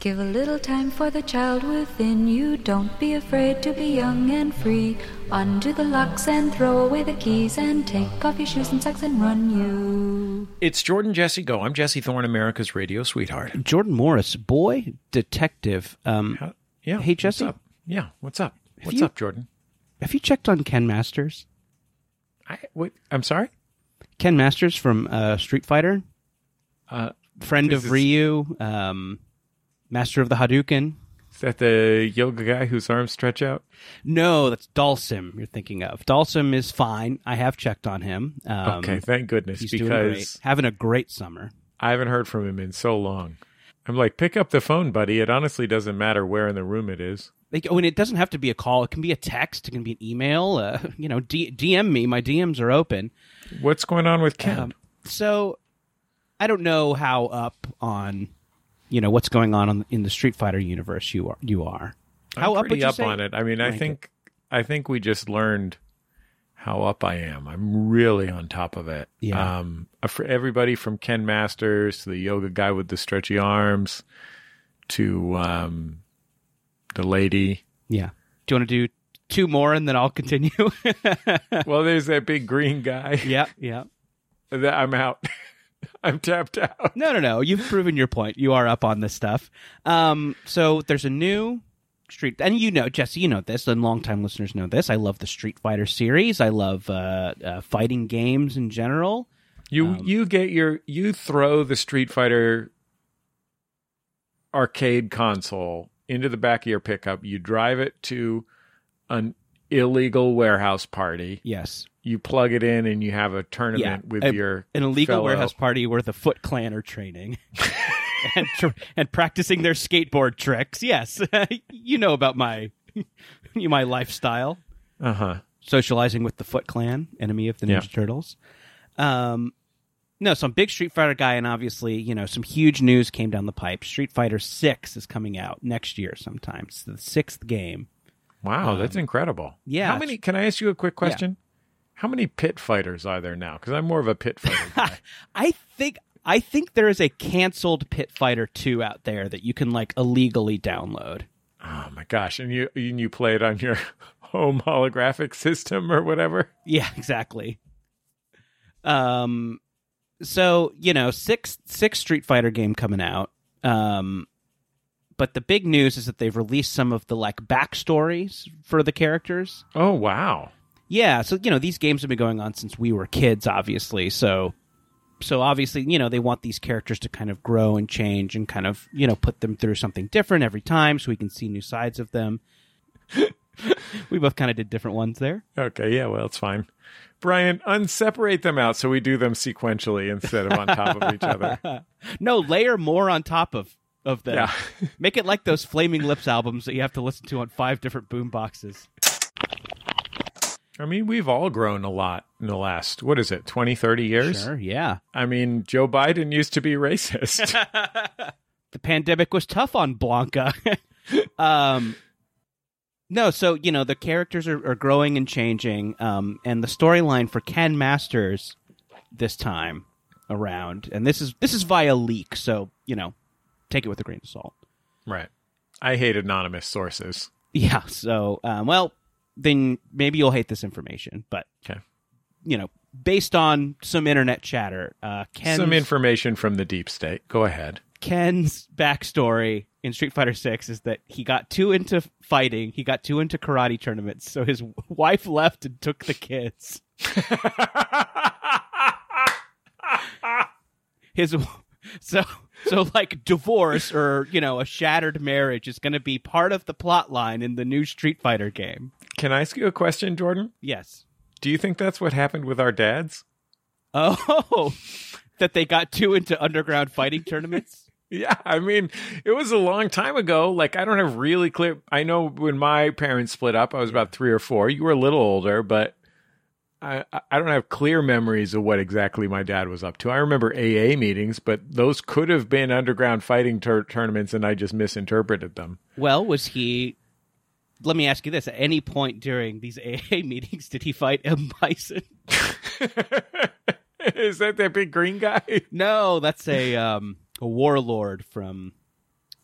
Give a little time for the child within you. Don't be afraid to be young and free. Undo the locks and throw away the keys and take off your shoes and socks and run you. It's Jordan Jesse Go. I'm Jesse Thorne, America's radio sweetheart. Jordan Morris, boy detective. Um, How- yeah. Hey, Jesse. What's up? Yeah. What's up? What's you- up, Jordan? have you checked on Ken Masters? I wait, I'm sorry. Ken Masters from uh, Street Fighter, Uh, friend of is- Ryu, um, master of the Hadouken. is that the yoga guy whose arms stretch out? No, that's Dhalsim you're thinking of. Dhalsim is fine. I have checked on him. Um, okay, thank goodness he's doing great. because Having a great summer. I haven't heard from him in so long. I'm like, pick up the phone, buddy. It honestly doesn't matter where in the room it is. Like, oh, and it doesn't have to be a call. It can be a text. It can be an email. Uh, you know, D- DM me. My DMs are open. What's going on with Ken? Um, so I don't know how up on you know what's going on, in the Street Fighter universe you are. You are. How I'm up you up say? on it. I mean, I Rank it. think I think we just learned how up I am. I'm really on top of it. Yeah. Um, for everybody from Ken Masters to the yoga guy with the stretchy arms to um, the lady. Yeah. Do you want to do two more and then I'll continue? well, there's that big green guy. yeah. Yeah. That- I'm out. I'm tapped out. No, no, no. You've proven your point. You are up on this stuff. Um, so there's a new Street, and you know, Jesse, you know this, and longtime listeners know this. I love the Street Fighter series. I love uh, uh, fighting games in general. You Um, you get your you throw the Street Fighter arcade console into the back of your pickup. You drive it to an illegal warehouse party. Yes, You plug it in and you have a tournament Yeah, with a- your an illegal fellow- warehouse party where the Foot Clan are training. and, tr- and practicing their skateboard tricks. Yes, you know about my my lifestyle. Uh-huh. socializing with the Foot Clan, enemy of the Ninja Yeah. Turtles. Um, no, some big Street Fighter guy, and obviously, you know, some huge news came down the pipe. Street Fighter Six is coming out next year sometime. It's the sixth game. Wow, that's incredible. Um, yeah, How many can I ask you a quick question? How many pit fighters are there now? Because I'm more of a pit fighter guy. I think I think there is a canceled Pit Fighter Two out there that you can like illegally download. oh my gosh. And you and you play it on your home holographic system or whatever? Yeah, exactly. Um, so you know, six six Street Fighter game coming out. Um, but the big news is that they've released some of the like backstories for the characters. Oh wow. Yeah, so you know these games have been going on since we were kids, obviously. So, so obviously, you know they want these characters to kind of grow and change and kind of you know put them through something different every time, so we can see new sides of them. we both kind of did different ones there. Okay, yeah, well, it's fine. Brian, unseparate them out so we do them sequentially instead of on top of each other. no, layer more on top of of them. Yeah. Make it like those Flaming Lips albums that you have to listen to on five different boom boxes. I mean, we've all grown a lot in the last, what is it, 20, 30 years? Sure, yeah. I mean, Joe Biden used to be racist. the pandemic was tough on Blanka. um, no, so you know the characters are, are growing and changing, um, and the storyline for Ken Masters this time around, and this is this is via leak, so you know, take it with a grain of salt. right. I hate anonymous sources. Yeah. So, um, well, then maybe you'll hate this information, but Okay. you know, based on some internet chatter, uh, Ken's, Some information from the deep state. Go ahead. Ken's backstory in Street Fighter Six is that he got too into fighting, he got too into karate tournaments, so his wife left and took the kids. His so so like divorce or you know a shattered marriage is going to be part of the plot line in the new Street Fighter game. Can I ask you a question, Jordan? Yes. Do you think that's what happened with our dads? Oh, that they got too into underground fighting tournaments. Yeah, I mean, it was a long time ago. Like, I don't have really clear. I know when my parents split up, I was about three or four. You were a little older, but I I don't have clear memories of what exactly my dad was up to. I remember AA meetings, but those could have been underground fighting tur- tournaments, and I just misinterpreted them. Well, was he? Let me ask you this: At any point during these AA meetings, did he fight M Bison? Is that that big green guy? No, that's a um, a warlord from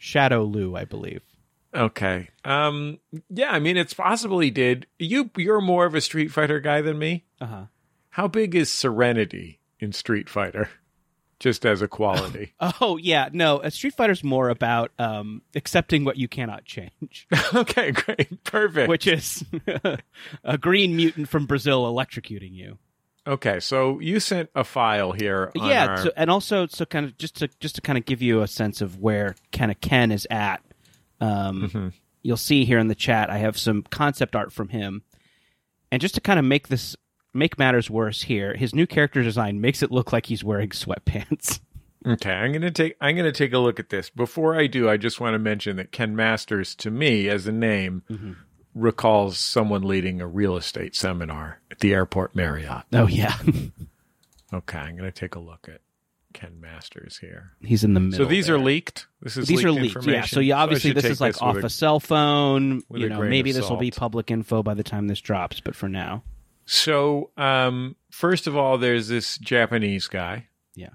Shadaloo, I believe. Okay. Um. Yeah. I mean, it's possible he did. You. You're more of a Street Fighter guy than me. Uh huh. How big is Serenity in Street Fighter? Just as a quality. Oh yeah, no. A Street Fighter's more about um, accepting what you cannot change, okay. Great. Perfect. which is a green mutant from Brazil electrocuting you. okay. So you sent a file here. On yeah, our- so, and also so kind of just to just to kind of give you a sense of where kind of Ken is at. Um, Mm-hmm. You'll see here in the chat, I have some concept art from him, and just to kind of make this make matters worse, here his new character design makes it look like he's wearing sweatpants. Okay, I'm gonna take I'm gonna take a look at this. Before I do, I just want to mention that Ken Masters, to me, as a name, Mm-hmm. recalls someone leading a real estate seminar at the airport Marriott. Oh yeah, Okay, I'm gonna take a look at Ken Masters here. he's in the middle. so these there. are leaked. This is these leaked are leaked, information. yeah. So you obviously should this is like with off a- a cell phone. You know, maybe this will be public info by the time this drops, but for now, So, um, first of all, there's this Japanese guy. Yeah.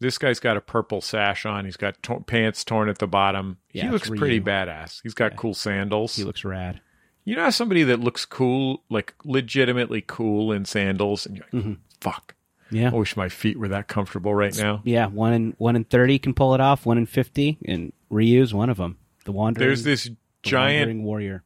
This guy's got a purple sash on. He's got to- pants torn at the bottom. Yeah, he it's looks pretty Ryu. badass. He's got Yeah. cool sandals. he looks rad. You know somebody that looks cool, like legitimately cool in sandals, and you're like, Mhm. fuck. Yeah, I wish my feet were that comfortable right now. yeah. One in one in thirty can pull it off. One in fifty, and Ryu's one of them. The wandering. There's this giant, warrior.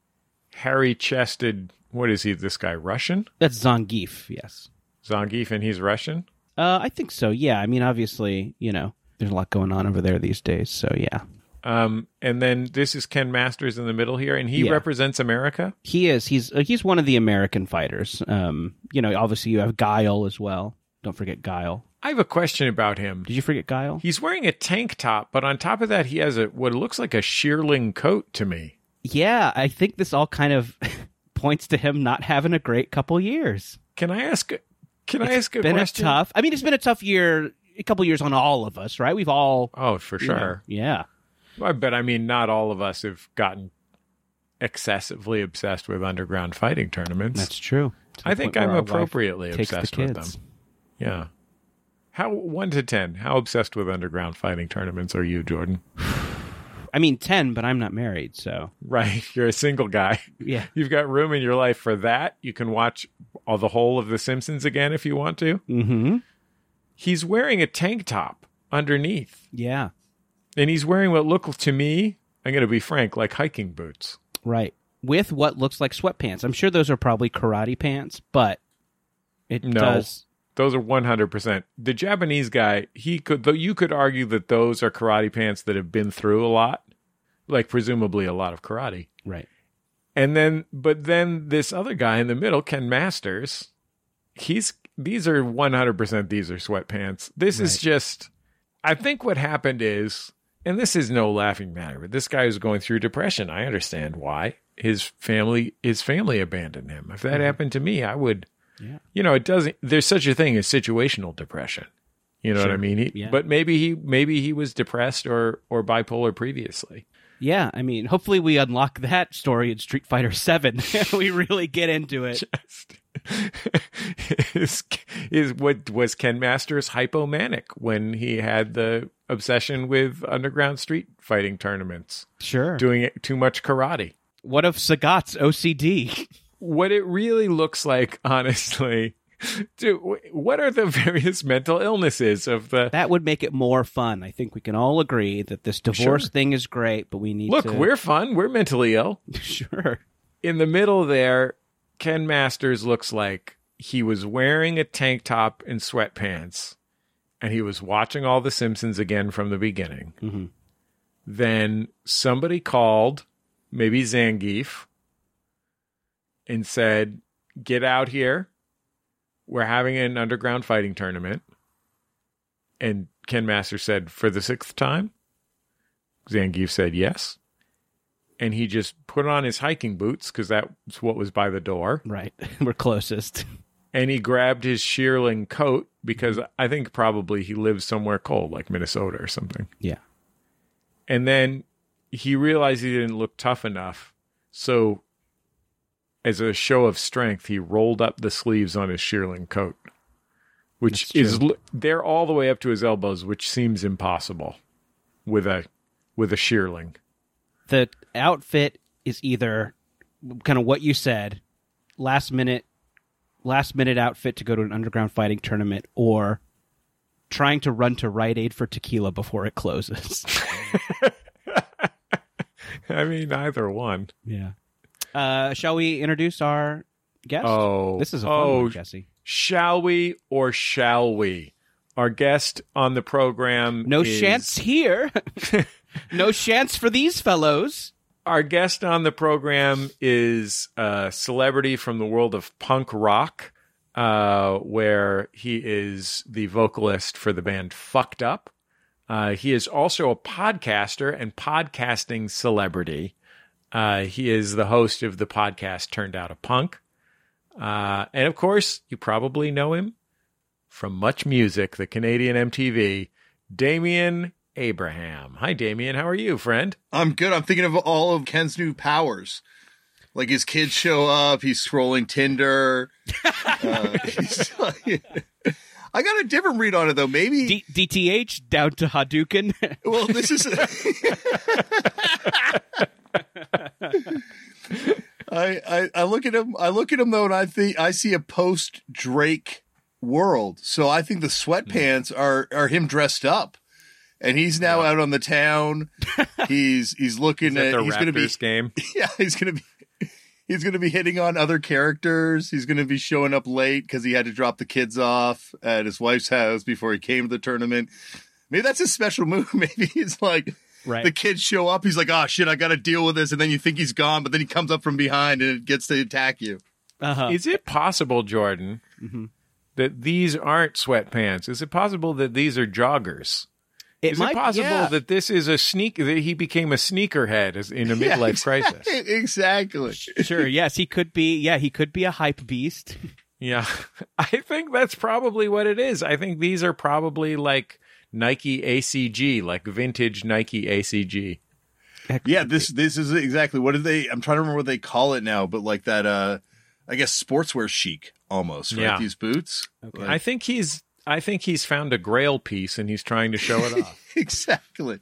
hairy chested, what is he, this guy, Russian? That's Zangief. Yes. Zangief, and he's Russian? Uh, I think so. Yeah. I mean, obviously, you know, there's a lot going on over there these days. So yeah, Um, and then this is Ken Masters in the middle here, and he Yeah. represents America. he is. He's uh, he's one of the American fighters. Um, you know, obviously you have Guile as well. Don't forget Guile. I have a question about him. Did you forget Guile? He's wearing a tank top, but on top of that, he has a what looks like a shearling coat to me. Yeah, I think this all kind of points to him not having a great couple years. Can I ask? Can I ask a been question? a tough. I mean, it's been a tough year, a couple years on all of us, right? We've all oh, for you know, sure. yeah. I bet. I mean, not all of us have gotten excessively obsessed with underground fighting tournaments. That's true. I think I'm where our wife appropriately obsessed with them. Yeah. How one to ten? How obsessed with underground fighting tournaments are you, Jordan? I mean, ten, but I'm not married, so Right, you're a single guy. yeah. You've got room in your life for that. You can watch all the whole of The Simpsons again if you want to. Mm-hmm. He's wearing a tank top underneath, Yeah. and he's wearing what look to me, I'm going to be frank, like hiking boots. Right. With what looks like sweatpants. I'm sure those are probably karate pants, but it No. does. Those are 100%. The Japanese guy, he could though you could argue that those are karate pants that have been through a lot, like presumably a lot of karate. Right. And then but then this other guy in the middle, Ken Masters, he's these are 100% these are sweatpants. This is just I think what happened is and this is no laughing matter, but this guy is going through depression. I understand why. His family his family abandoned him. If that mm-hmm. happened to me, I would Yeah. you know, it doesn't. There's such a thing as situational depression. You know what I mean? He, Yeah. But maybe he maybe he was depressed or or bipolar previously. Yeah, I mean, hopefully we unlock that story in Street Fighter 7. we really get into it. is, is what was Ken Masters hypomanic when he had the obsession with underground street fighting tournaments, Sure. doing too much karate. What of Sagat's OCD? What it really looks like, honestly. Dude, what are the various mental illnesses of the That would make it more fun. I think we can all agree that this divorce Sure. thing is great, but we need Look, to we're fun. We're mentally ill. sure. In the middle there, Ken Masters looks like he was wearing a tank top and sweatpants, and he was watching all The Simpsons again from the beginning. Mhm. Then somebody called, maybe Zangief, and said, Get out here. We're having an underground fighting tournament. And Ken Masters said, For the sixth time? Zangief said, Yes. And he just put on his hiking boots because that's what was by the door. Right. we're closest. And he grabbed his shearling coat because I think probably he lives somewhere cold, like Minnesota or something. Yeah. And then he realized he didn't look tough enough. So, as a show of strength, he rolled up the sleeves on his shearling coat, which is they're all the way up to his elbows, which seems impossible with a with a shearling. the outfit is either kind of what you said, last minute, last minute outfit to go to an underground fighting tournament, or trying to run to Rite Aid for tequila before it closes. I mean, either one. yeah. Uh, shall we introduce our guest? Oh, this is a fun oh, one, Jesse. Shall we or shall we? Our guest on the program. No is- chance here. no chance for these fellows. Our guest on the program is a celebrity from the world of punk rock, uh, where he is the vocalist for the band Fucked Up. Uh, he is also a podcaster and podcasting celebrity. Uh, he is the host of the podcast Turned Out a Punk. Uh, and of course, you probably know him from Much Music, the Canadian MTV, Damian Abraham. Hi, Damian. How are you, friend? I'm good. I'm thinking of all of Ken's new powers. Like his kids show up, he's scrolling Tinder. uh, he's I got a different read on it though. Maybe D- DTH down to Hadouken. well, this is. I, I I look at him. I look at him though, and I think I see a post Drake world. So I think the sweatpants mm. are are him dressed up, and he's now out on the town. He's he's looking At at. the he's going to be game. yeah. He's going to be. He's going to be hitting on other characters. He's going to be showing up late because he had to drop the kids off at his wife's house before he came to the tournament. Maybe that's his special move. Maybe he's like, right. the kids show up. He's like, oh shit, I got to deal with this. And then you think he's gone, but then he comes up from behind and it gets to attack you. uh-huh. Is it possible, Jordan, Mhm. that these aren't sweatpants? Is it possible that these are joggers? It Is might it possible yeah. that this is a sneak that he became a sneakerhead in a Yeah, midlife exactly, crisis? Exactly. sure yes he could be yeah he could be a hype beast Yeah, I think that's probably what it is. I think these are probably like Nike ACG, like vintage Nike ACG. Yeah, this this is exactly what did they? I'm trying to remember what they call it now, but like that. uh I guess sportswear chic almost. Right? Yeah. These boots. Okay. Like- I think he's I think he's found a grail piece and he's trying to show it off. exactly.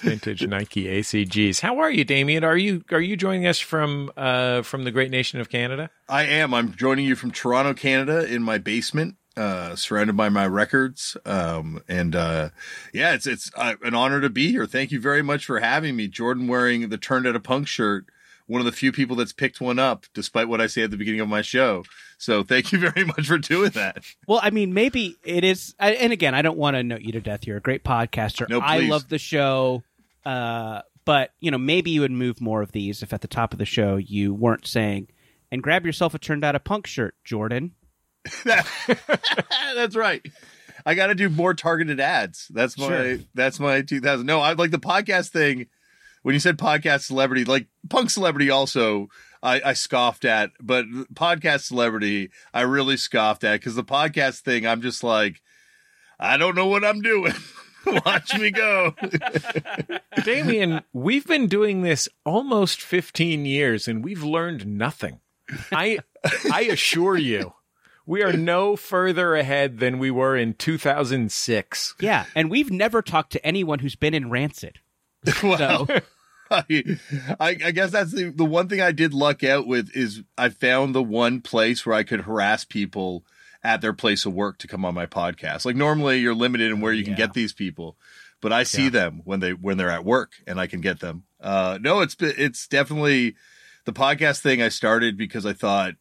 vintage Nike ACGs. How are you, Damian? Are you are you joining us from uh from the great nation of Canada? I am. I'm joining you from Toronto, Canada, in my basement, uh, surrounded by my records. Um, and uh, yeah, it's it's uh, an honor to be here. Thank you very much for having me, Jordan. Wearing the turned out a punk shirt. One of the few people that's picked one up, despite what I say at the beginning of my show. So thank you very much for doing that. well i mean maybe it is and again i don't want to note you to death you're a great podcaster No, i love the show uh but you know maybe you would move more of these if at the top of the show you weren't saying and grab yourself a turned out a punk shirt jordan that's right. I got to do more targeted ads. That's my Sure. that's my 2000. No, I like the podcast thing. When you said podcast celebrity, like punk celebrity, also I, I scoffed at, but podcast celebrity, I really scoffed at because the podcast thing, I'm just like, I don't know what I'm doing. Watch me go. Damian, we've been doing this almost 15 years and we've learned nothing. I I assure you, we are no further ahead than we were in 2006. yeah and we've never talked to anyone who's been in rancid Wow. I, I I guess that's the the one thing I did luck out with is I found the one place where I could harass people at their place of work to come on my podcast. Like normally you're limited in where you can get these people, but I see Yeah. them when they when they're at work and I can get them. Uh no, it's it's definitely the podcast thing I started because I thought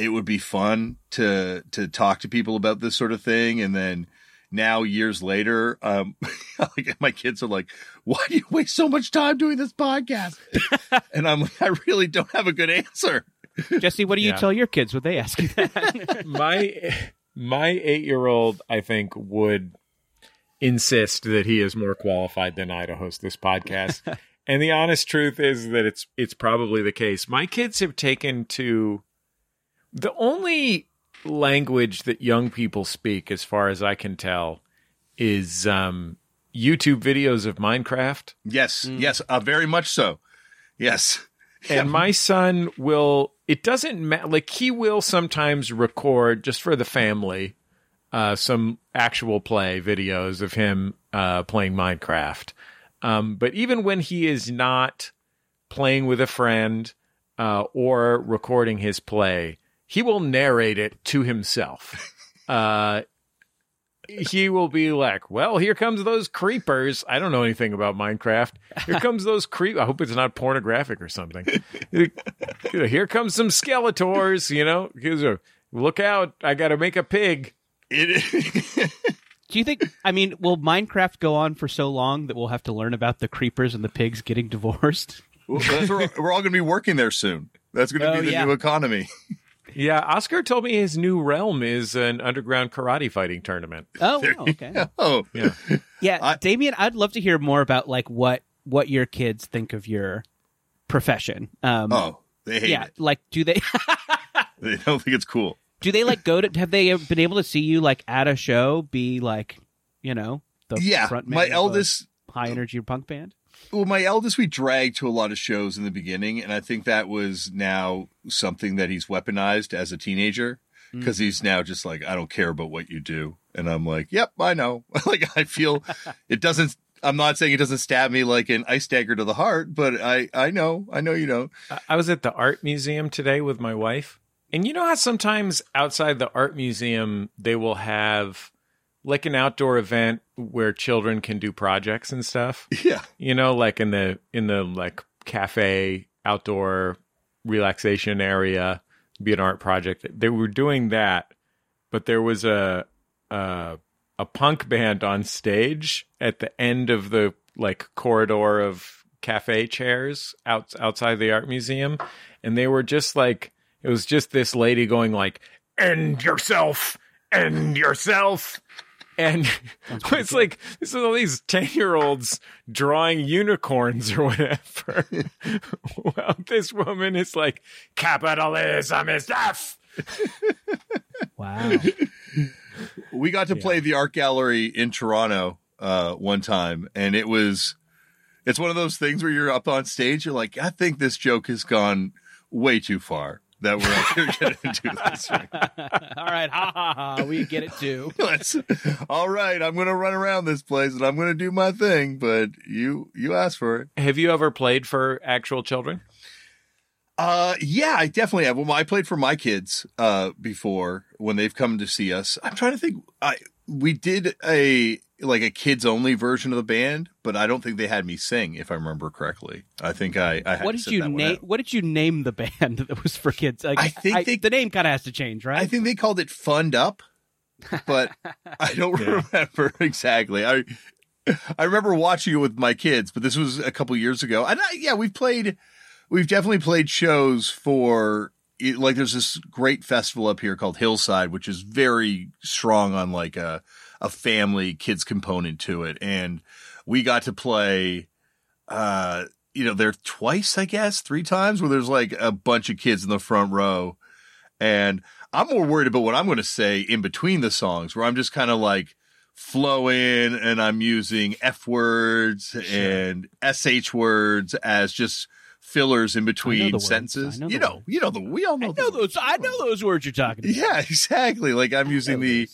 it would be fun to to talk to people about this sort of thing and then now years later um my kids are like why do you waste so much time doing this podcast and i'm like i really don't have a good answer jesse what do you Yeah. tell your kids when they ask you that My my 8-year-old I think would insist that he is more qualified than I to host this podcast. and the honest truth is that it's it's probably the case. My kids have taken to the only language that young people speak as far as I can tell is um YouTube videos of Minecraft. yes yes uh, very much so yes And my son will, it doesn't matter, like, he will sometimes record just for the family uh, some actual play videos of him uh, playing Minecraft. Um, but even when he is not playing with a friend uh, or recording his play, he will narrate it to himself. Uh, he will be like, "Well, here comes those creepers." I don't know anything about Minecraft. Here comes those creep. I hope it's not pornographic or something. here comes some Skeletors. You know, look out! I got to make a pig. It, Do you think? I mean, will Minecraft go on for so long that we'll have to learn about the creepers and the pigs getting divorced? Well, that's we're all going to be working there soon. That's going to Oh, be the yeah. new economy. Yeah, Oscar told me his new realm is an underground karate fighting tournament. Oh, wow, okay. Oh, Yeah. Yeah, I- Damian, I'd love to hear more about like what what your kids think of your profession. Um, oh, they hate yeah, it. like do they They don't think it's cool. do they like go to? Have they been able to see you like at a show? Be like, you know, the yeah, front my man of a eldest. high energy punk band. Well, my eldest we dragged to a lot of shows in the beginning, and I think that was now something that he's weaponized as a teenager hmm. because he's now just like, I don't care about what you do, and I'm like, Yep, I know. like I feel it doesn't. I'm not saying it doesn't stab me like an ice dagger to the heart, but I I know I know you don't. I- I was at the art museum today with my wife. And you know how sometimes outside the art museum, they will have like an outdoor event where children can do projects and stuff? Yeah, You know, like in the, in the like cafe outdoor relaxation area, be an art project. They were doing that, but there was a, a, a punk band on stage at the end of the like corridor of cafe chairs out outside the art museum and they were just like it was just this lady going like end yourself end yourself and it's like this is all these 10 year olds drawing unicorns or whatever well this woman is like capitalism is death Wow. we got to play the art gallery in Toronto uh, one time, and it was it's one of those things where you're up on stage, you're like, I think this joke has gone way too far. That we're actually going to do this. Right. All right, ha ha ha. We get it too. Let's, all right, I'm going to run around this place and I'm going to do my thing, but you you asked for it. have you ever played for actual children Uh, yeah, I definitely have. Well, I played for my kids uh before when they've come to see us. I'm trying to think. I we did a like a kids only version of the band, but I don't think they had me sing, if I remember correctly. I think I. I had What did sit you name? What did you name the band that was for kids? Like, I think they- the name kind of has to change, right? I think they called it Fund Up, but I don't Yeah. remember exactly. I I remember watching it with my kids, but this was a couple years ago. And I, yeah, we've played, we've definitely played shows for like. There's this great festival up here called Hillside, which is very strong on like a a family kids component to it, and we got to play. uh you know, there twice, I guess, three times where there's like a bunch of kids in the front row. And I'm more worried about what I'm going to say in between the songs, where I'm just kind of like flowing and I'm using F words and SH words as just fillers in between words. sentences. Know You know, words. you know the we all know, I know words. those. I know those words you're talking about. Yeah, exactly. Like I'm using the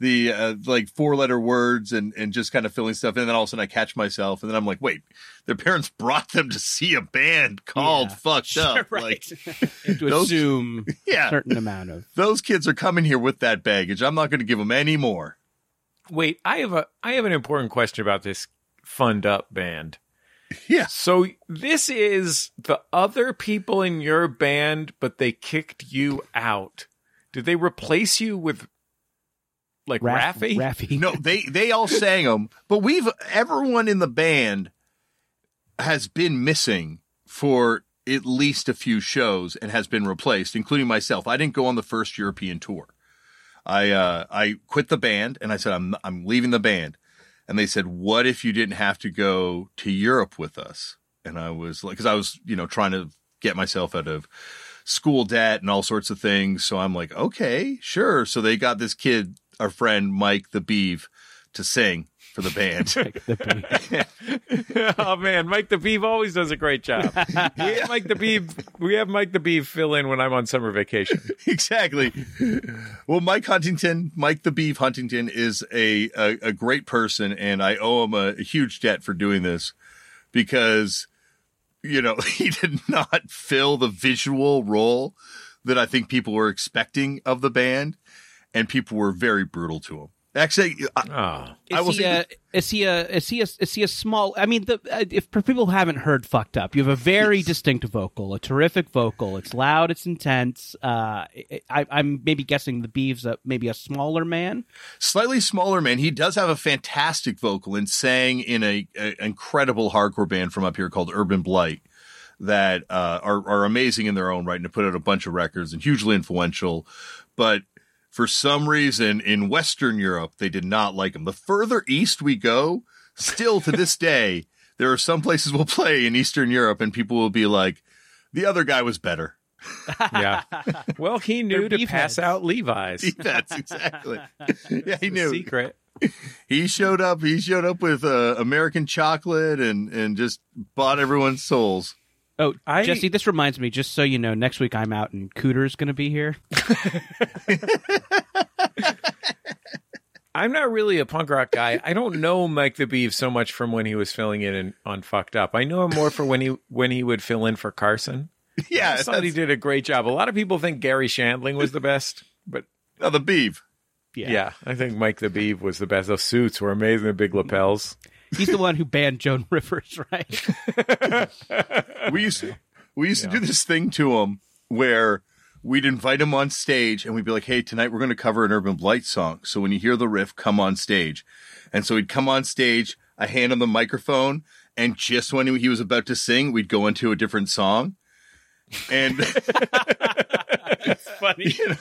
the uh, like four letter words and and just kind of filling stuff in. And then all of a sudden I catch myself, and then I'm like, wait, their parents brought them to see a band called Yeah. Fucked Up. right. Like, to those- assume a yeah, certain amount of. those kids are coming here with that baggage. I'm not going to give them any more. wait i have a i have an important question about this fund up band Yeah, So this is the other people in your band, but they kicked you out. Did they replace you with like Raff- Raffi? Raffi. no, they they all sang them, but we've everyone in the band has been missing for at least a few shows and has been replaced, including myself. I didn't go on the first European tour. I uh, I quit the band and I said I'm I'm leaving the band, and they said, "What if you didn't have to go to Europe with us?" And I was like, because I was you know trying to get myself out of school debt and all sorts of things. So I'm like, okay, sure. So they got this kid, our friend Mike the Beef, to sing for the band. The oh man, Mike the Beef always does a great job. We have Mike the Beef. We have Mike the Beef fill in when I'm on summer vacation. exactly. Well, Mike Huntington, Mike the Beef Huntington, is a, a a great person, and I owe him a, a huge debt for doing this. because you know he did not fill the visual role that I think people were expecting of the band, and people were very brutal to him. Actually, I, Oh. I will Is he, say a, is he a is he a is he a small? I mean, the, uh, if for people who haven't heard "Fucked Up," you have a very distinct vocal, a terrific vocal. It's loud, it's intense. Uh, I, I'm maybe guessing the Beeves a, maybe a smaller man. slightly smaller man. He does have a fantastic vocal and sang in a, a incredible hardcore band from up here called Urban Blight that uh, are are amazing in their own right and have put out a bunch of records and hugely influential. But for some reason in Western Europe, they did not like him. The further east we go, still to this day, there are some places we'll play in Eastern Europe and people will be like, the other guy was better. Yeah. Well, he knew to pass heads. out Levi's. That's exactly. Yeah, he knew. Secret. he showed up. He showed up with uh, American chocolate and and just bought everyone's souls. Oh, I- Jesse, this reminds me. Just so you know, next week I'm out and Cooter's going to be here. I'm not really a punk rock guy. I don't know Mike the Beef so much from when he was filling in in- on Fucked Up. I know him more for when he when he would fill in for Carson. Yeah, Somebody that's- did a great job. A lot of people think Garry Shandling was the best, but oh, the beef. yeah, yeah, I think Mike the Beef was the best. Those suits were amazing. The big lapels. He's the one who banned Joan Rivers, right? We used to, we used to do this thing to him where we'd invite him on stage and we'd be like, "Hey, tonight we're going to cover an Urban Blight song. So when you hear the riff, come on stage." And so he'd come on stage. a hand on the microphone, and just when he was about to sing, we'd go into a different song. And it's Funny. You know,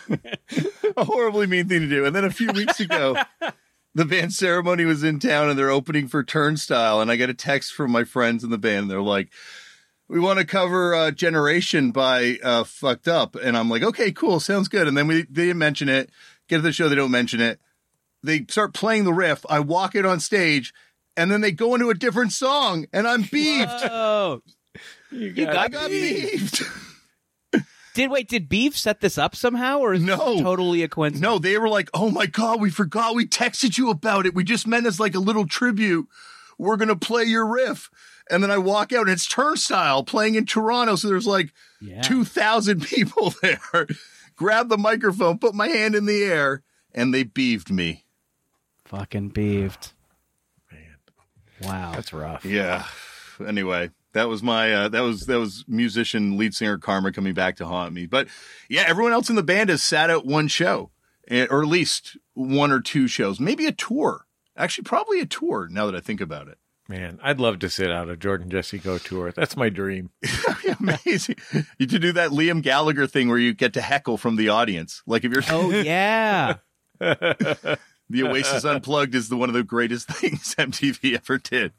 a horribly mean thing to do. And then a few weeks ago, the band ceremony was in town and they're opening for Turnstile. And I get a text from my friends in the band. And they're like, we want to cover uh, Generation by uh, Fucked Up. And I'm like, okay, cool. Sounds good. And then we they didn't mention it. Get to the show, they don't mention it. They start playing the riff. I walk it on stage. And then they go into a different song, and I'm beefed. Oh, You got I got beefed. did wait? Did Beef set this up somehow, or is No. this totally a coincidence? No, they were like, "Oh my god, we forgot. We texted you about it. We just meant as like a little tribute. We're gonna play your riff." And then I walk out, and it's Turnstile playing in Toronto. So there's like Yeah. two thousand people there. Grab the microphone, put my hand in the air, and they beefed me. fucking beefed. Man, Wow. that's rough. Yeah. Anyway, that was my uh, that was that was musician lead singer Karma coming back to haunt me. But yeah, everyone else in the band has sat out one show, eh, or at least one or two shows, maybe a tour. Actually, probably a tour. Now that I think about it, Man, I'd love to sit out a Jordan Jesse Go tour. That's my dream. amazing. You to do that Liam Gallagher thing where you get to heckle from the audience. Like if you're oh yeah. the Oasis Unplugged is the one of the greatest things MTV ever did.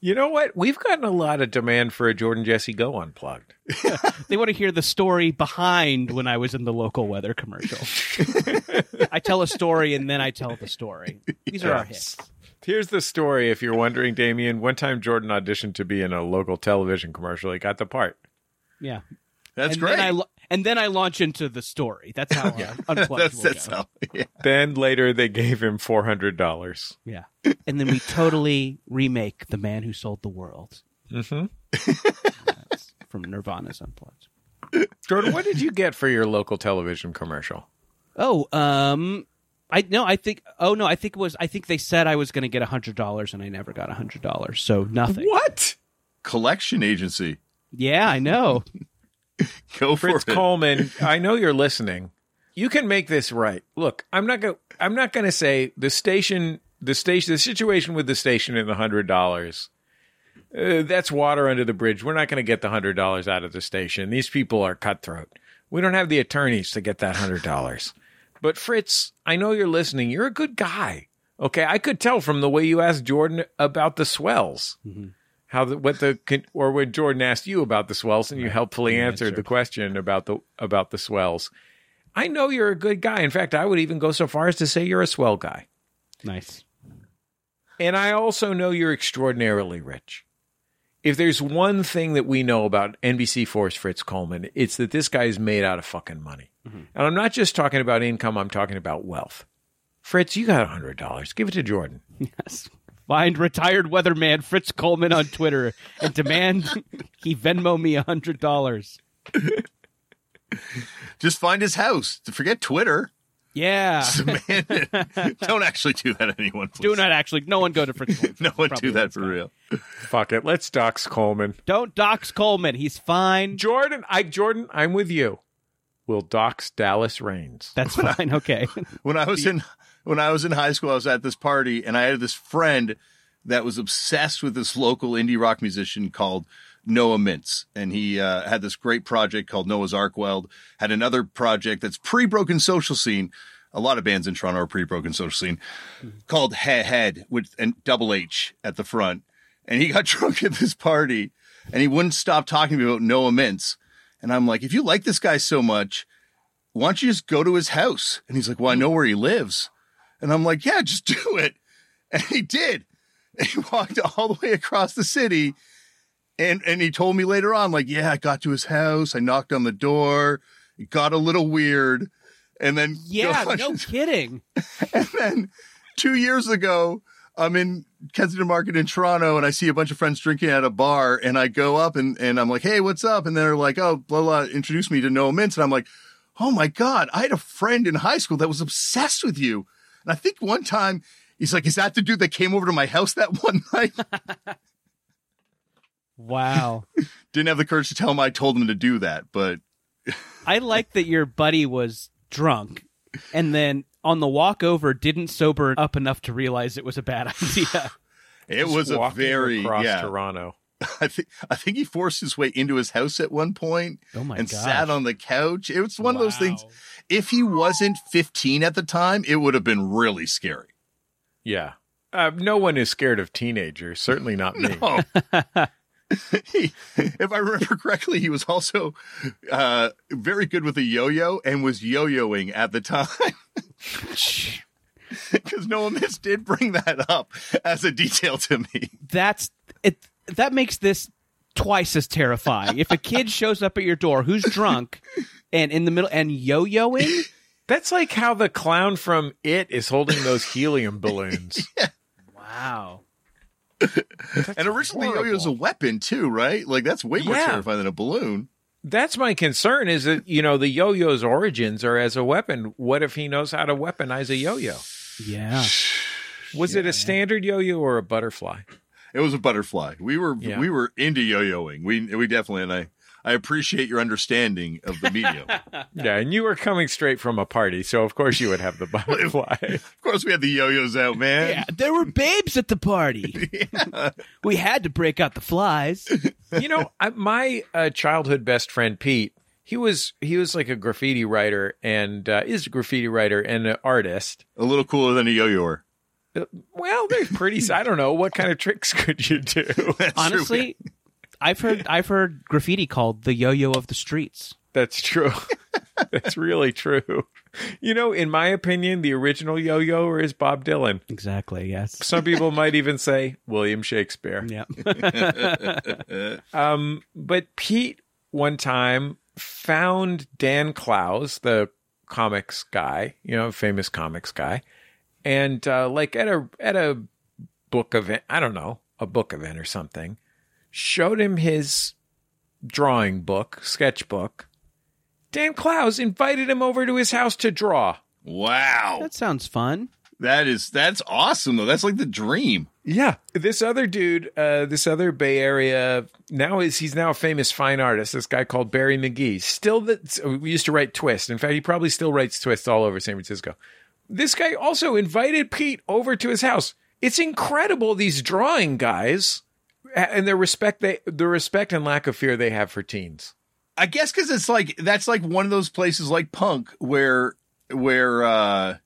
You know what? We've gotten a lot of demand for a Jordan Jesse Go unplugged. They want to hear the story behind when I was in the local weather commercial. I tell a story and then I tell the story. These are our hits. Here's the story if you're wondering, Damian. One time Jordan auditioned to be in a local television commercial. He got the part. Yeah. That's and great. Then I, lo- and then I launch into the story. That's how uh, unplugged that's will that's go. how. Yeah. Then later they gave him $400. Yeah. And then we totally remake The Man Who Sold the World. Mm-hmm. That's from Nirvana's Unplugged. Jordan, what did you get for your local television commercial? Oh, um, I no, I think. Oh no, I think it was. I think they said I was going to get a hundred dollars, and I never got a hundred dollars. So nothing. What? Collection agency. Yeah, I know. Go for Fritz it. Coleman, I know you're listening. You can make this right. Look, I'm not going. I'm not going to say the station, the station, the situation with the station and the hundred dollars. Uh, that's water under the bridge. We're not going to get the hundred dollars out of the station. These people are cutthroat. We don't have the attorneys to get that hundred dollars. But Fritz, I know you're listening. You're a good guy. Okay, I could tell from the way you asked Jordan about the swells. How the, what the or when Jordan asked you about the swells and you helpfully answered the question about the about the swells. I know you're a good guy. In fact, I would even go so far as to say you're a swell guy. Nice. And I also know you're extraordinarily rich. If there's one thing that we know about NBC 4's Fritz Coleman, it's that this guy is made out of fucking money. Mm-hmm. And I'm not just talking about income, I'm talking about wealth. Fritz, you got $100. Give it to Jordan. Yes. Find retired weatherman Fritz Coleman on Twitter and demand he Venmo me a hundred dollars. Just find his house. Forget Twitter. Yeah. Man, don't actually do that, anyone. Please. Do not actually. No one go to Fritz Coleman. No one Probably do that for stop. real. Fuck it. Let's dox Coleman. Don't dox Coleman. He's fine. Jordan, I Jordan, I'm with you. We'll dox Dallas Raines. That's fine. Okay. when I was in when I was in high school, I was at this party and I had this friend that was obsessed with this local indie rock musician called Noah Mintz. And he uh, had this great project called Noah's Arkweld, had another project that's pre-broken social scene. A lot of bands in Toronto are pre-broken social scene called Head Head with and double H at the front. And he got drunk at this party and he wouldn't stop talking to me about Noah Mintz. And I'm like, if you like this guy so much, why don't you just go to his house? And he's like, well, I know where he lives. And I'm like, yeah, just do it. And he did. And he walked all the way across the city. And, and he told me later on, like, yeah, I got to his house. I knocked on the door. It got a little weird. And then, Yeah. No kidding. and then two years ago, I'm in Kensington Market in Toronto and I see a bunch of friends drinking at a bar and I go up and, and I'm like, Hey, what's up? And they're like, Oh, blah, blah, introduce me to Noah Mintz. And I'm like, Oh my God, I had a friend in high school that was obsessed with you. And I think one time he's like, Is that the dude that came over to my house that one night? Wow. Didn't have the courage to tell him I told him to do that, but I like that your buddy was drunk and then on the walk over didn't sober up enough to realize it was a bad idea. it was a Walking very, across yeah. Toronto. I think I think he forced his way into his house at one point Oh my and gosh. sat on the couch. It was one of those things. If he wasn't 15 at the time, it would have been really scary. Yeah. Uh, no one is scared of teenagers. Certainly not me. He, if I remember correctly, he was also uh, very good with a yo-yo and was yo-yoing at the time. Because Noah Mintz did bring that up as a detail to me. That's it that makes this twice as terrifying. If a kid shows up at your door who's drunk and in the middle and yo-yoing, That's like how the clown from It is holding those helium balloons. wow. and originally, horrible. yo-yo's a weapon too, right? Like that's way more Yeah. terrifying than a balloon. That's my concern is that, you know, the yo-yo's origins are as a weapon. What if he knows how to weaponize a yo-yo? Yeah. Was it a standard yo-yo or a butterfly? It was a butterfly. We were Yeah. we were into yo-yoing. We we definitely and I I appreciate your understanding of the medium. Yeah, and you were coming straight from a party, so of course you would have the butterfly. of course, we had the yo-yos out, man. Yeah, there were babes at the party. We had to break out the flies. you know, I, my uh, childhood best friend Pete, he was he was like a graffiti writer and uh, is a graffiti writer and an artist. A little cooler than a yo-yoer. Well, they're pretty. I don't know what kind of tricks could you do. That's true. Honestly, I've heard I've heard graffiti called the yo-yo of the streets. That's true. That's really true. You know, in my opinion, the original yo-yo is Bob Dylan. Exactly. Yes. Some people might even say William Shakespeare. Yeah. Um, but Pete one time found Dan Clowes, the comics guy, you know, famous comics guy, and uh, like at a at a book event, I don't know, a book event or something, showed him his drawing book, sketchbook. Dan Clowes invited him over to his house to draw. Wow. that sounds fun. That is that's awesome though. That's like the dream. Yeah, this other dude, uh, this other Bay Area now is he's now a famous fine artist. This guy called Barry McGee. Still, that we used to write Twist. In fact, he probably still writes Twist all over San Francisco. This guy also invited Pete over to his house. It's incredible these drawing guys and their respect they the respect and lack of fear they have for teens. I guess because it's like that's like one of those places like punk where where uh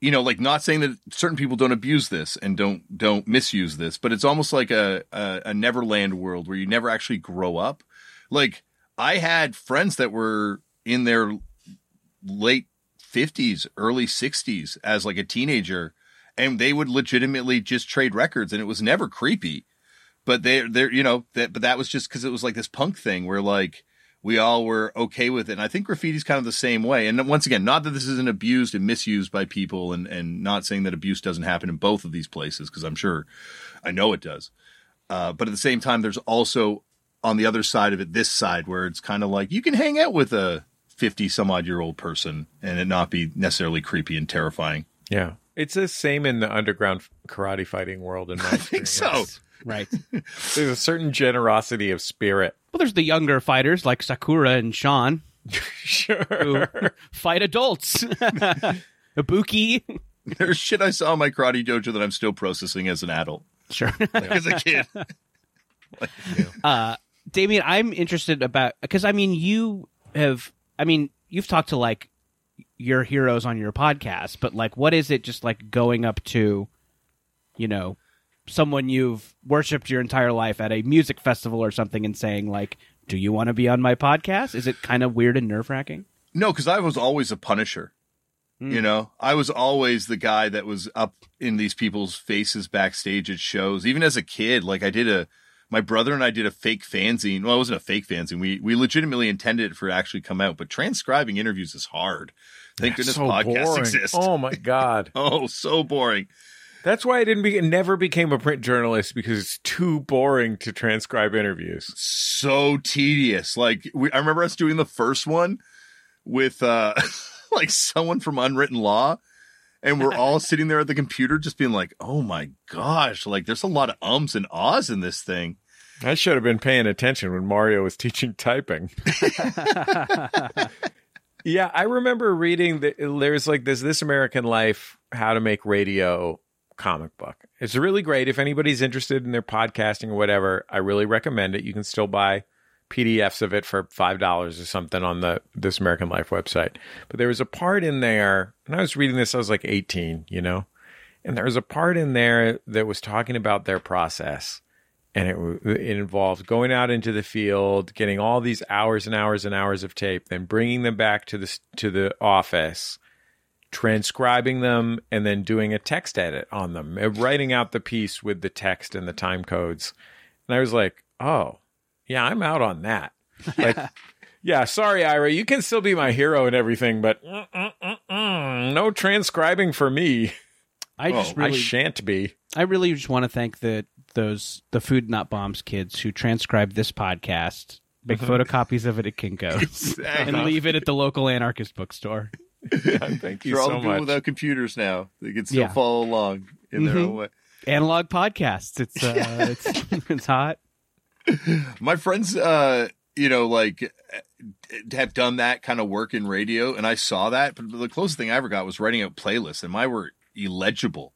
you know like not saying that certain people don't abuse this and don't don't misuse this but it's almost like a a, a neverland world where you never actually grow up like i had friends that were in their late 50s early 60s as like a teenager and they would legitimately just trade records and it was never creepy but they they're you know that but that was just because it was like this punk thing where like we all were okay with it. And I think graffiti's kind of the same way. And once again, not that this isn't abused and misused by people and, and not saying that abuse doesn't happen in both of these places, because I'm sure I know it does. Uh, but at the same time, there's also on the other side of it, this side where it's kind of like you can hang out with a 50 some odd year old person and it not be necessarily creepy and terrifying. Yeah. It's the same in the underground karate fighting world in my I think so. experience. Right. There's a certain generosity of spirit. Well, there's the younger fighters like Sakura and Sean who Sure. fight adults. Ibuki. There's shit I saw in my karate dojo that I'm still processing as an adult, Sure. like as a kid. uh Damian, I'm interested about because I mean you have I mean you've talked to like your heroes on your podcast, but like what is it just like going up to you know someone you've worshipped your entire life at a music festival or something and saying like do you want to be on my podcast? Is it kind of weird and nerve-wracking? No, because I was always a punisher. Hmm. You know, I was always the guy that was up in these people's faces backstage at shows. Even as a kid, like I did a, my brother and I did a fake fanzine. Well, it wasn't a fake fanzine. We we legitimately intended it for it actually come out, but transcribing interviews is hard. Thank goodness so podcasts boring. exist. Oh my god. oh, so boring. That's why I didn't be never became a print journalist because it's too boring to transcribe interviews. so tedious. Like we, I remember us doing the first one with uh like someone from Unwritten Law, and we're all sitting there at the computer just being like, "Oh my gosh!" Like there's a lot of ums and ahs in this thing. I should have been paying attention when Mario was teaching typing. yeah, I remember reading that there's like this This American Life How to Make Radio comic book. It's really great if anybody's interested in their podcasting or whatever. I really recommend it. You can still buy PDFs of it for five dollars or something on the This American Life website. But there was a part in there, and I was reading this. I was like eighteen, you know, and there was a part in there that was talking about their process and it, it involved going out into the field, getting all these hours and hours and hours of tape, then bringing them back to the to the office, transcribing them, and then doing a text edit on them, and writing out the piece with the text and the time codes. And I was like, oh, yeah, I'm out on that. Like, yeah, sorry, Ira, you can still be my hero and everything, but mm, mm, mm, mm, no transcribing for me. I just Oh, I shan't be. I really just want to thank the those the food not bombs kids who transcribed this podcast, make photocopies of it at Kinko's, and leave it at the local anarchist bookstore. Thank you They're all so people much. without computers now. They can still Yeah. follow along in their Mhm. own way. Analog podcasts. It's uh, it's it's hot. My friends, uh, you know, like have done that kind of work in radio, and I saw that. But the closest thing I ever got was writing out playlists, and my were illegible.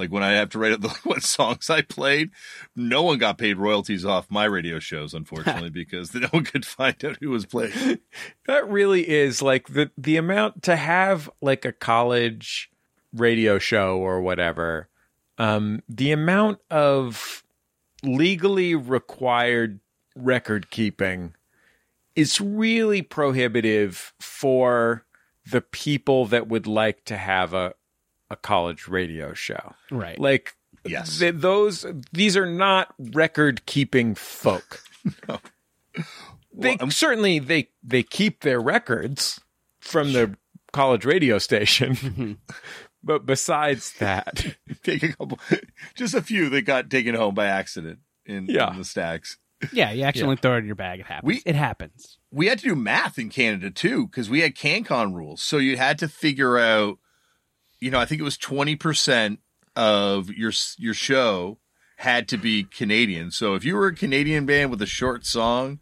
Like when I have to write out the, what songs I played, no one got paid royalties off my radio shows, unfortunately, because no one could find out who was playing. That really is like the the amount to have like a college radio show or whatever. Um, the amount of legally required record keeping is really prohibitive for the people that would like to have a a college radio show. Right. Like Yes. th- those these are not record keeping folk. no. They Well, um, certainly they they keep their records from the college radio station. Mm-hmm. but besides that, Take a couple, just a few that got taken home by accident in, Yeah. in the stacks. yeah, you accidentally throw it in your bag. It happens. We- it happens. we had to do math in Canada too because we had CanCon rules. So you had to figure out, you know, I think it was twenty percent of your your show had to be Canadian. So if you were a Canadian band with a short song,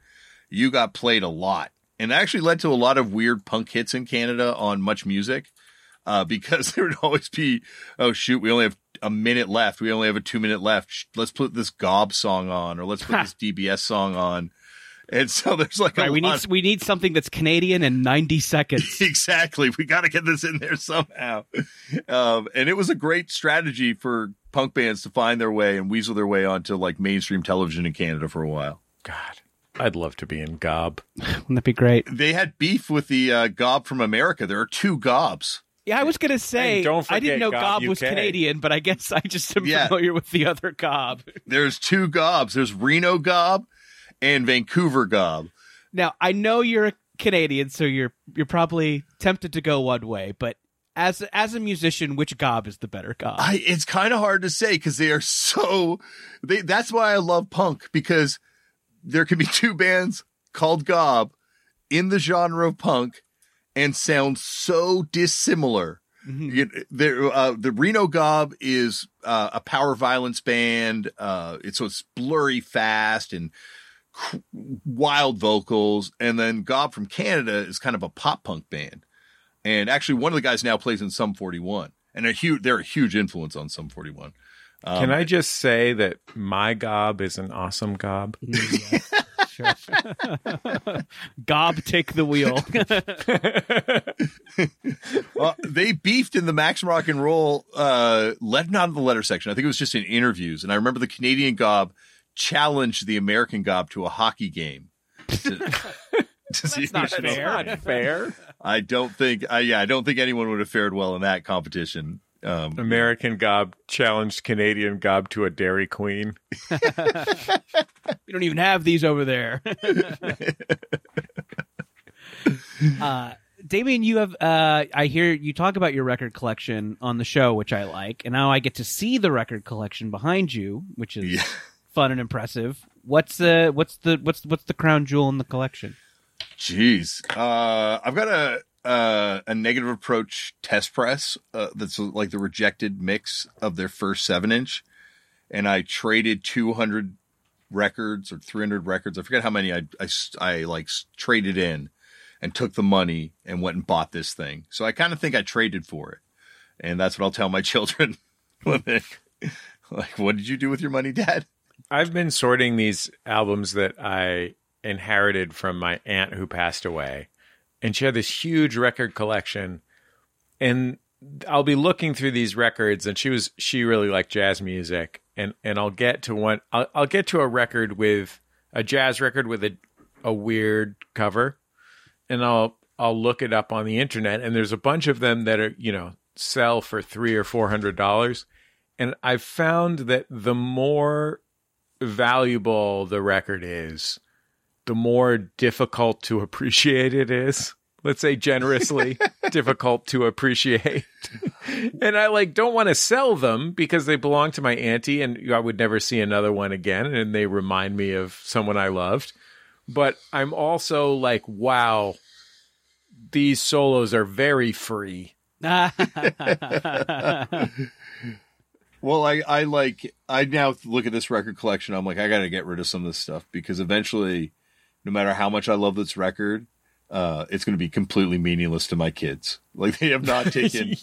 you got played a lot, and actually led to a lot of weird punk hits in Canada on Much Music. Uh, because there would always be, oh shoot, we only have a minute left. We only have a two minute left. Let's put this Gob song on, or let's put this DBS song on. And so there's like Right, a we lot need we need something that's Canadian in ninety seconds. exactly. We got to get this in there somehow. Um, and it was a great strategy for punk bands to find their way and weasel their way onto like mainstream television in Canada for a while. God, I'd love to be in Gob. Wouldn't that be great? They had beef with the uh, gob from America. There are two gobs. Yeah, I was gonna say don't I didn't know Gob Gob was Canadian, but I guess I just am Yeah. familiar with the other Gob. There's two gobs. There's Reno gob and Vancouver gob. Now I know you're a Canadian, so you're you're probably tempted to go one way, but as as a musician, which gob is the better gob? I, it's kind of hard to say because they are so. They that's why I love punk because there can be two bands called Gob in the genre of punk and sound so dissimilar. Mhm. You, there, uh, the Reno Gob is uh, a power violence band. Uh, it's so it's blurry, fast, and wild vocals. And then Gob from Canada is kind of a pop punk band. And actually, one of the guys now plays in Sum 41, and a huge, they're a huge influence on Sum 41. Um, Can I just say that my gob is an awesome gob? Sure. gob, take the wheel. well, they beefed in the Max Rock and Roll, uh, let not in the letter section. I think it was just in interviews. And I remember the Canadian Gob challenged the American Gob to a hockey game. To, to see not fair. not fair. I don't think, I, yeah, I don't think anyone would have fared well in that competition. Um, American gob challenged Canadian gob to a Dairy Queen. we don't even have these over there. uh, Damian, you have. Uh, I hear you talk about your record collection on the show, which I like, and now I get to see the record collection behind you, which is Yeah. Fun and impressive. What's the what's the what's what's the crown jewel in the collection? Jeez. Uh, I've got a, uh, a negative approach test press, uh, that's like the rejected mix of their first seven inch. And I traded 200 records or 300 records. I forget how many I, I I like traded in and took the money and went and bought this thing. So I kind of think I traded for it. And that's what I'll tell my children when they, like, what did you do with your money, dad? I've been sorting these albums that I inherited from my aunt who passed away. And she had this huge record collection. And I'll be looking through these records and she was she really liked jazz music. And and I'll get to one I'll, I'll get to a record with a jazz record with a a weird cover. And I'll I'll look it up on the internet and there's a bunch of them that are, you know, sell for three or four hundred dollars. And I've found that the more valuable the record is, the more difficult to appreciate it is. Let's say generously difficult to appreciate. and I like don't want to sell them because they belong to my auntie and I would never see another one again and they remind me of someone I loved. But I'm also like, wow, these solos are very free. Well, I, I like, I now look at this record collection. I'm like, I got to get rid of some of this stuff because eventually, no matter how much I love this record, uh, it's going to be completely meaningless to my kids. Like they have not taken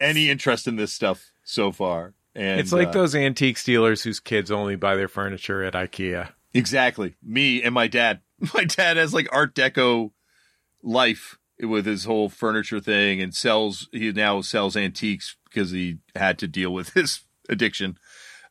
any interest in this stuff so far. And it's like uh, those antique dealers whose kids only buy their furniture at IKEA. Exactly. Me and my dad. My dad has like Art Deco life with his whole furniture thing and sells, he now sells antiques because he had to deal with his addiction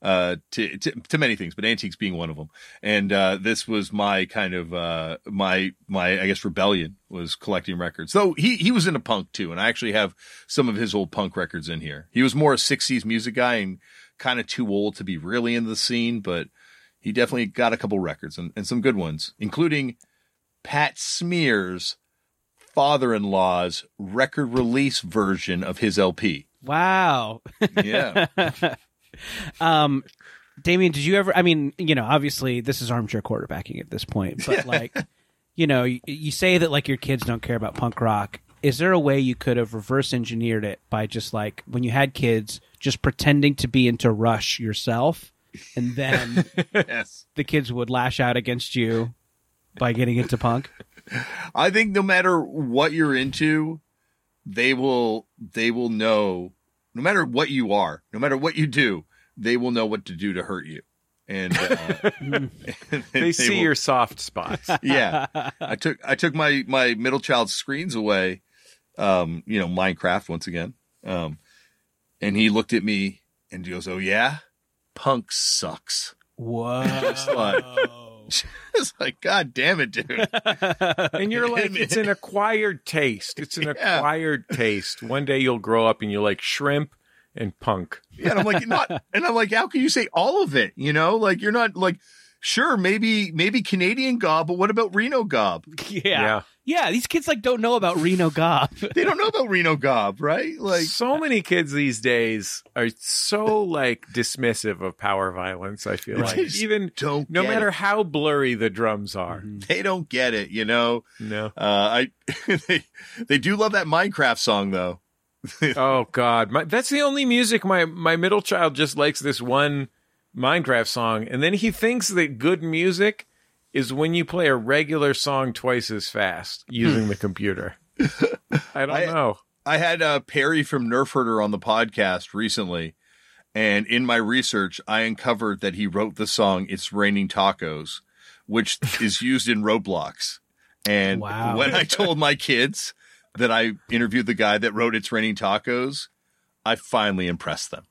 uh, to, to, to many things, but antiques being one of them. And uh, this was my kind of, uh, my, my, I guess, rebellion was collecting records. Though he, he was into punk too. And I actually have some of his old punk records in here. He was more a 60s music guy and kind of too old to be really in the scene, but he definitely got a couple records and, and some good ones, including Pat Smear's father-in-law's record release version of his LP. Wow. Yeah. um, Damian, did you ever? I mean, you know, obviously this is armchair quarterbacking at this point, but like, you know, you, you say that like your kids don't care about punk rock. Is there a way you could have reverse engineered it by just like when you had kids, just pretending to be into Rush yourself, and then yes. the kids would lash out against you by getting into punk? I think no matter what you're into, they will they will know no matter what you are, no matter what you do, they will know what to do to hurt you. And uh, They see will- your soft spots. yeah. I took I took my my middle child's screens away, um, you know, Minecraft once again. Um, and he looked at me and he goes, "Oh yeah, punk sucks." Whoa! like- It's like, God damn it, dude. And you're like, it's an acquired taste. It's an Yeah. acquired taste. One day you'll grow up and you'll like shrimp and punk. Yeah, and I'm like, not, and I'm like, how can you say all of it? You know, like you're not like sure, maybe maybe Canadian gob, but what about Reno gob? Yeah. Yeah. Yeah. these kids like don't know about Reno Gob. They don't know about Reno gob, right? Like so many kids these days are so like dismissive of power violence. I feel Right. like even don't no get matter it. how blurry the drums are. they don't get it, you know. No. Uh, I they they do love that Minecraft song though. Oh God, my, that's the only music my my middle child just likes this one Minecraft song, and then he thinks that good music is when you play a regular song twice as fast using the computer. I don't I- know. I had uh, Parry from Nerf Herder on the podcast recently, and in my research, I uncovered that he wrote the song "It's Raining Tacos," which is used in Roblox. And Wow. when I told my kids that I interviewed the guy that wrote "It's Raining Tacos," I finally impressed them.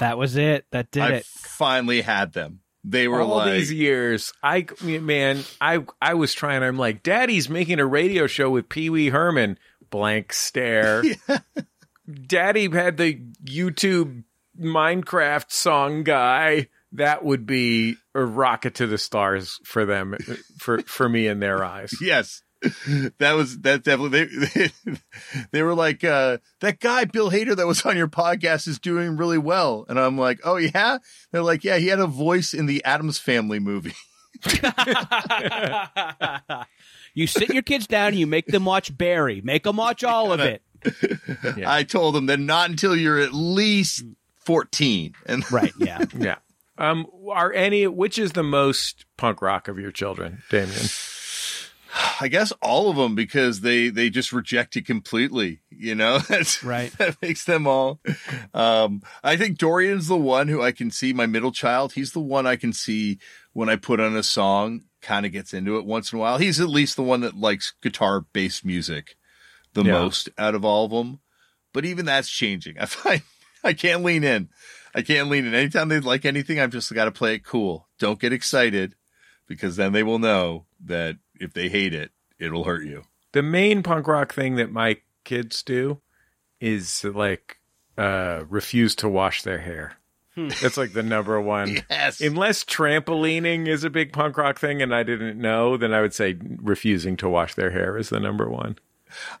that was it. That did I it. finally had them. They were All like, these years, I man, I I was trying. I'm like, Daddy's making a radio show with Pee Wee Herman. Blank stare. Daddy had the YouTube Minecraft song guy. That would be a rocket to the stars for them, for for me in their eyes. Yes. That was that definitely they they, were like uh that guy Bill Hader that was on your podcast is doing really well and I'm like oh yeah they're like yeah he had a voice in the Addams Family movie you sit your kids down and you make them watch Barry. Make them watch all of it. Yeah. I told them that not until you're at least 14 and Right. Yeah. Yeah. Um. Are any? Which is the most punk rock of your children, Damian? I guess all of them because they they just reject it completely. You know, that's Right. That makes them all. Um, I think Dorian's the one who I can see. My middle child, he's the one I can see when I put on a song, kind of gets into it once in a while. He's at least the one that likes guitar based music the Yeah. most out of all of them. But even that's changing. I find I can't lean in. I can't lean in. Anytime they like anything, I've just got to play it cool. Don't get excited because then they will know that if they hate it, it'll hurt you. the main punk rock thing that my kids do is like uh refuse to wash their hair. That's like the number one. Yes. Unless trampolining is a big punk rock thing and I didn't know, then I would say refusing to wash their hair is the number one.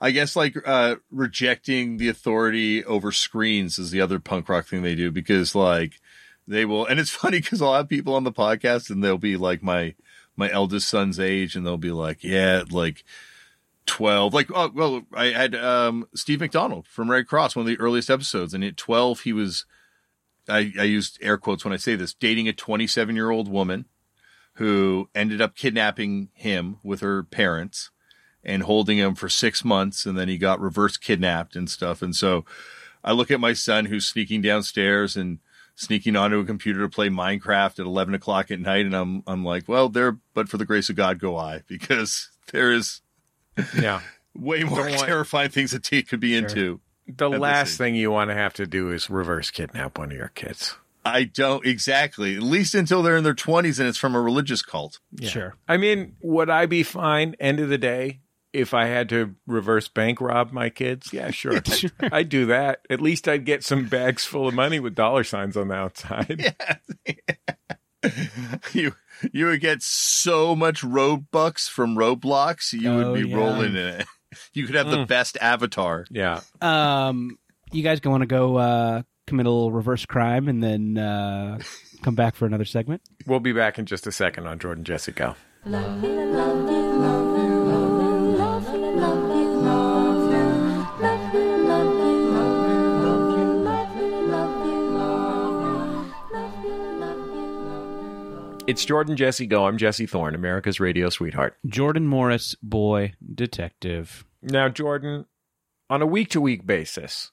I guess like uh rejecting the authority over screens is the other punk rock thing they do because like they will and it's funny because I'll have people on the podcast and they'll be like my my eldest son's age and they'll be like, Yeah, like twelve. Like oh well I had um Steve McDonald from Red Cross, one of the earliest episodes, and at twelve he was I, I used air quotes when I say this, dating a twenty seven year old woman who ended up kidnapping him with her parents and holding him for six months and then he got reverse kidnapped and stuff and so i look at my son who's sneaking downstairs and sneaking onto a computer to play minecraft at 11 o'clock at night and i'm i'm like well there but for the grace of god go i because there is Yeah. way more Don't want- terrifying things that T could be into The last this thing you want to have to do is reverse kidnap one of your kids. i don't exactly at least until they're in their 20s and it's from a religious cult Yeah. Sure. I mean, would I be fine end of the day if I had to reverse bank rob my kids? Yeah, sure. I'd do that. At least I'd get some bags full of money with dollar signs on the outside. you you would get so much Robux from Roblox, you Oh, would be yeah. rolling in it. You could have the Mm. best avatar. Yeah. Um, you guys want to go uh, commit a little reverse crime and then uh, come back for another segment? We'll be back in just a second on Jordan Jesse Go. It's Jordan Jesse Go. I'm Jesse Thorne, America's radio sweetheart. Jordan Morris, boy detective. Now, Jordan, on a week to week basis,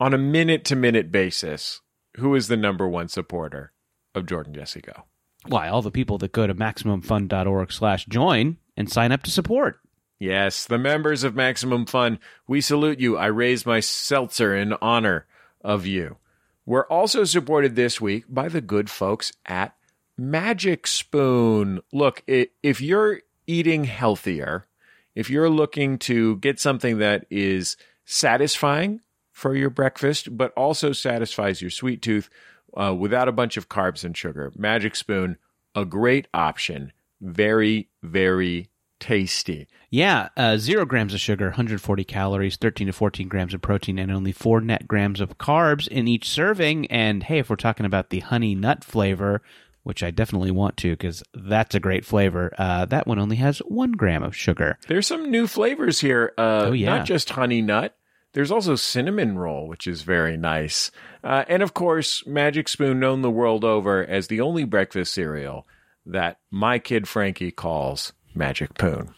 on a minute to minute basis, who is the number one supporter of Jordan Jesse Go? Why, all the people that go to MaximumFun.org slash join and sign up to support. Yes, the members of Maximum Fun, we salute you. I raise my seltzer in honor of you. We're also supported this week by the good folks at Magic Spoon. Look, if you're eating healthier, if you're looking to get something that is satisfying for your breakfast, but also satisfies your sweet tooth uh, without a bunch of carbs and sugar, Magic Spoon a great option. Very, very tasty. Yeah, uh, zero grams of sugar, 140 calories, 13 to 14 grams of protein, and only four net grams of carbs in each serving. And hey, if we're talking about the honey nut flavor, which I definitely want to because that's a great flavor, uh, that one only has one gram of sugar. There's some new flavors here. Uh, Oh, yeah. Not just honey nut. There's also cinnamon roll, which is very nice. Uh, and of course, Magic Spoon, known the world over as the only breakfast cereal that my kid Frankie calls Magic Poon.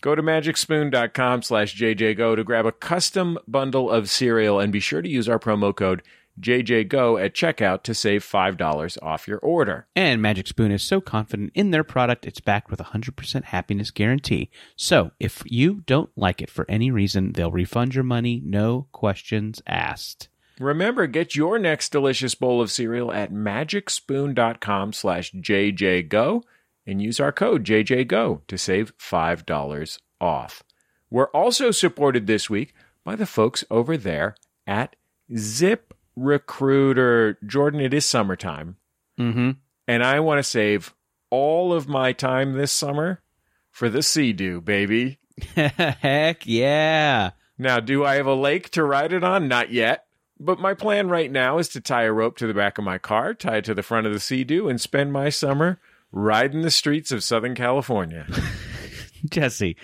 Go to magicspoon.com slash JJGo to grab a custom bundle of cereal and be sure to use our promo code JJGo at checkout to save $5 off your order. And Magic Spoon is so confident in their product, it's backed with a 100% happiness guarantee. So if you don't like it for any reason, they'll refund your money, no questions asked. Remember, get your next delicious bowl of cereal at magicspoon.com slash jjgo and use our code jjgo to save $5 off. We're also supported this week by the folks over there at Zip Recruiter. Jordan, it is summertime, Mm-hmm. and I want to save all of my time this summer for the Sea-Doo, baby. Heck yeah. Now, do I have a lake to ride it on? Not yet. But my plan right now is to tie a rope to the back of my car, tie it to the front of the Sea-Doo, and spend my summer riding the streets of Southern California. Jesse,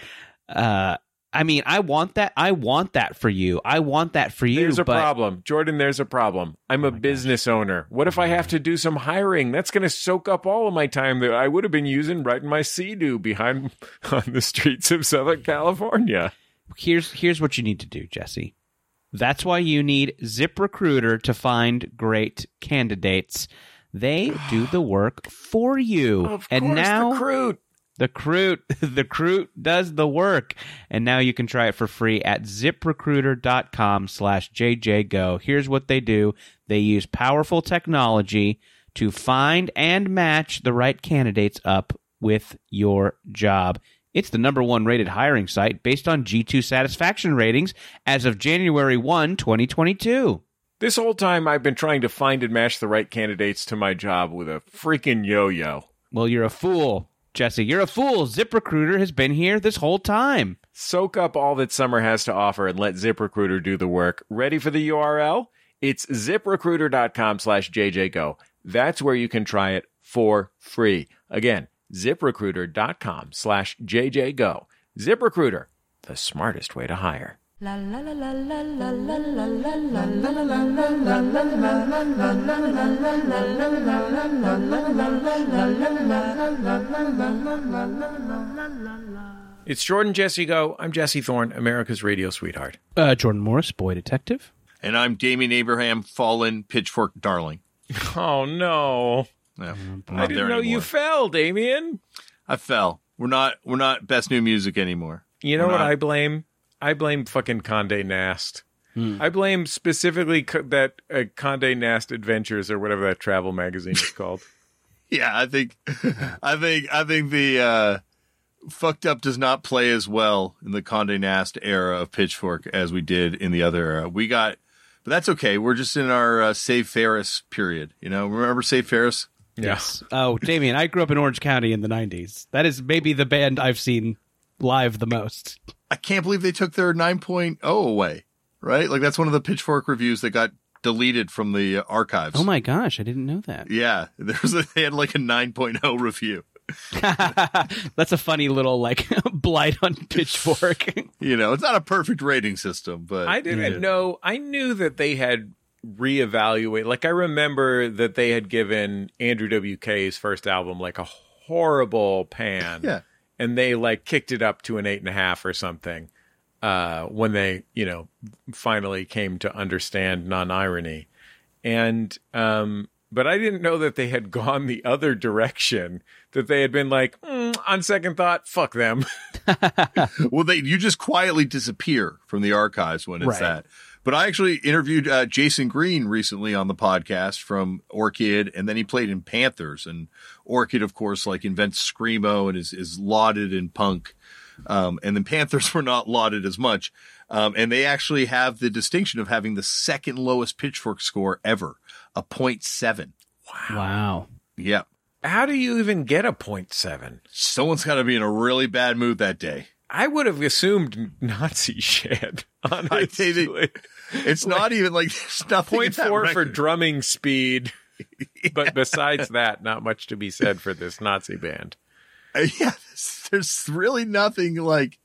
uh, I mean, I want that. I want that for you. I want that for you. There's a but problem. Jordan, there's a problem. I'm a oh business owner. What if I have to do some hiring? That's going to soak up all of my time that I would have been using writing my Sea-Doo behind on the streets of Southern California. here's here's what you need to do, Jesse. That's why you need ZipRecruiter to find great candidates. They do the work for you. Of and course, now the Crute. The Crute, the Crute does the work. And now you can try it for free at ziprecruiter.com slash jjgo. Here's what they do. They use powerful technology to find and match the right candidates up with your job. It's the number one rated hiring site based on G2 satisfaction ratings as of January 1, 2022. This whole time, I've been trying to find and match the right candidates to my job with a freaking yo-yo. Well, you're a fool, Jesse. You're a fool. ZipRecruiter has been here this whole time. Soak up all that summer has to offer and let ZipRecruiter do the work. Ready for the URL? It's ziprecruiter.com slash jjgo. That's where you can try it for free. Again, ziprecruiter.com slash jjgo. ZipRecruiter, the smartest way to hire. It's Jordan Jesse Go. I'm Jesse Thorne, America's radio sweetheart. Uh, Jordan Morris, boy detective. And I'm Damian Abraham, fallen pitchfork darling. Oh, no. Yeah, I didn't know anymore. you fell, Damian. I fell. We're not we're not best new music anymore. You know we're what not. I blame? I blame fucking Conde Nast. I blame specifically co- that uh, Conde Nast Adventures or whatever that travel magazine is called. Yeah, I think. I think. I think the uh, fucked up does not play as well in the Condé Nast era of Pitchfork as we did in the other era. We got, but that's okay. We're just in our uh, Save Ferris period. You know, remember Save Ferris? Yes. Oh, Damian, I grew up in Orange County in the 90s. That is maybe the band I've seen live the most. I can't believe they took their 9.0 away. Right, like that's one of the Pitchfork reviews that got deleted from the archives. Oh my gosh, I didn't know that. Yeah, there was a, they had like a 9.0 review. That's a funny little like blight on Pitchfork. You know, it's not a perfect rating system, but I didn't know. I knew that they had reevaluated. Like I remember that they had given Andrew WK's first album like a horrible pan. Yeah. And they like kicked it up to an eight and a half or something uh, when they, you know, finally came to understand non-irony. And um, but I didn't know that they had gone the other direction. That they had been like, "Mm, on second thought, fuck them. well, they you just quietly disappear from the archives when it's Right. that. But I actually interviewed uh, Jayson Green recently on the podcast from Orchid, and then he played in Panthers. And Orchid, of course, like invents screamo and is is lauded in punk. Um, and then Panthers were not lauded as much. Um, and they actually have the distinction of having the second lowest pitchfork score ever, a 0.7. wow. Yeah. how do you even get a point seven? Someone's got to be in a really bad mood that day. I would have assumed Nazi shit. Honestly, It's not even like there's nothing. point four for drumming speed. But besides that, not much to be said for this Nazi band. Uh, yeah, there's, there's really nothing like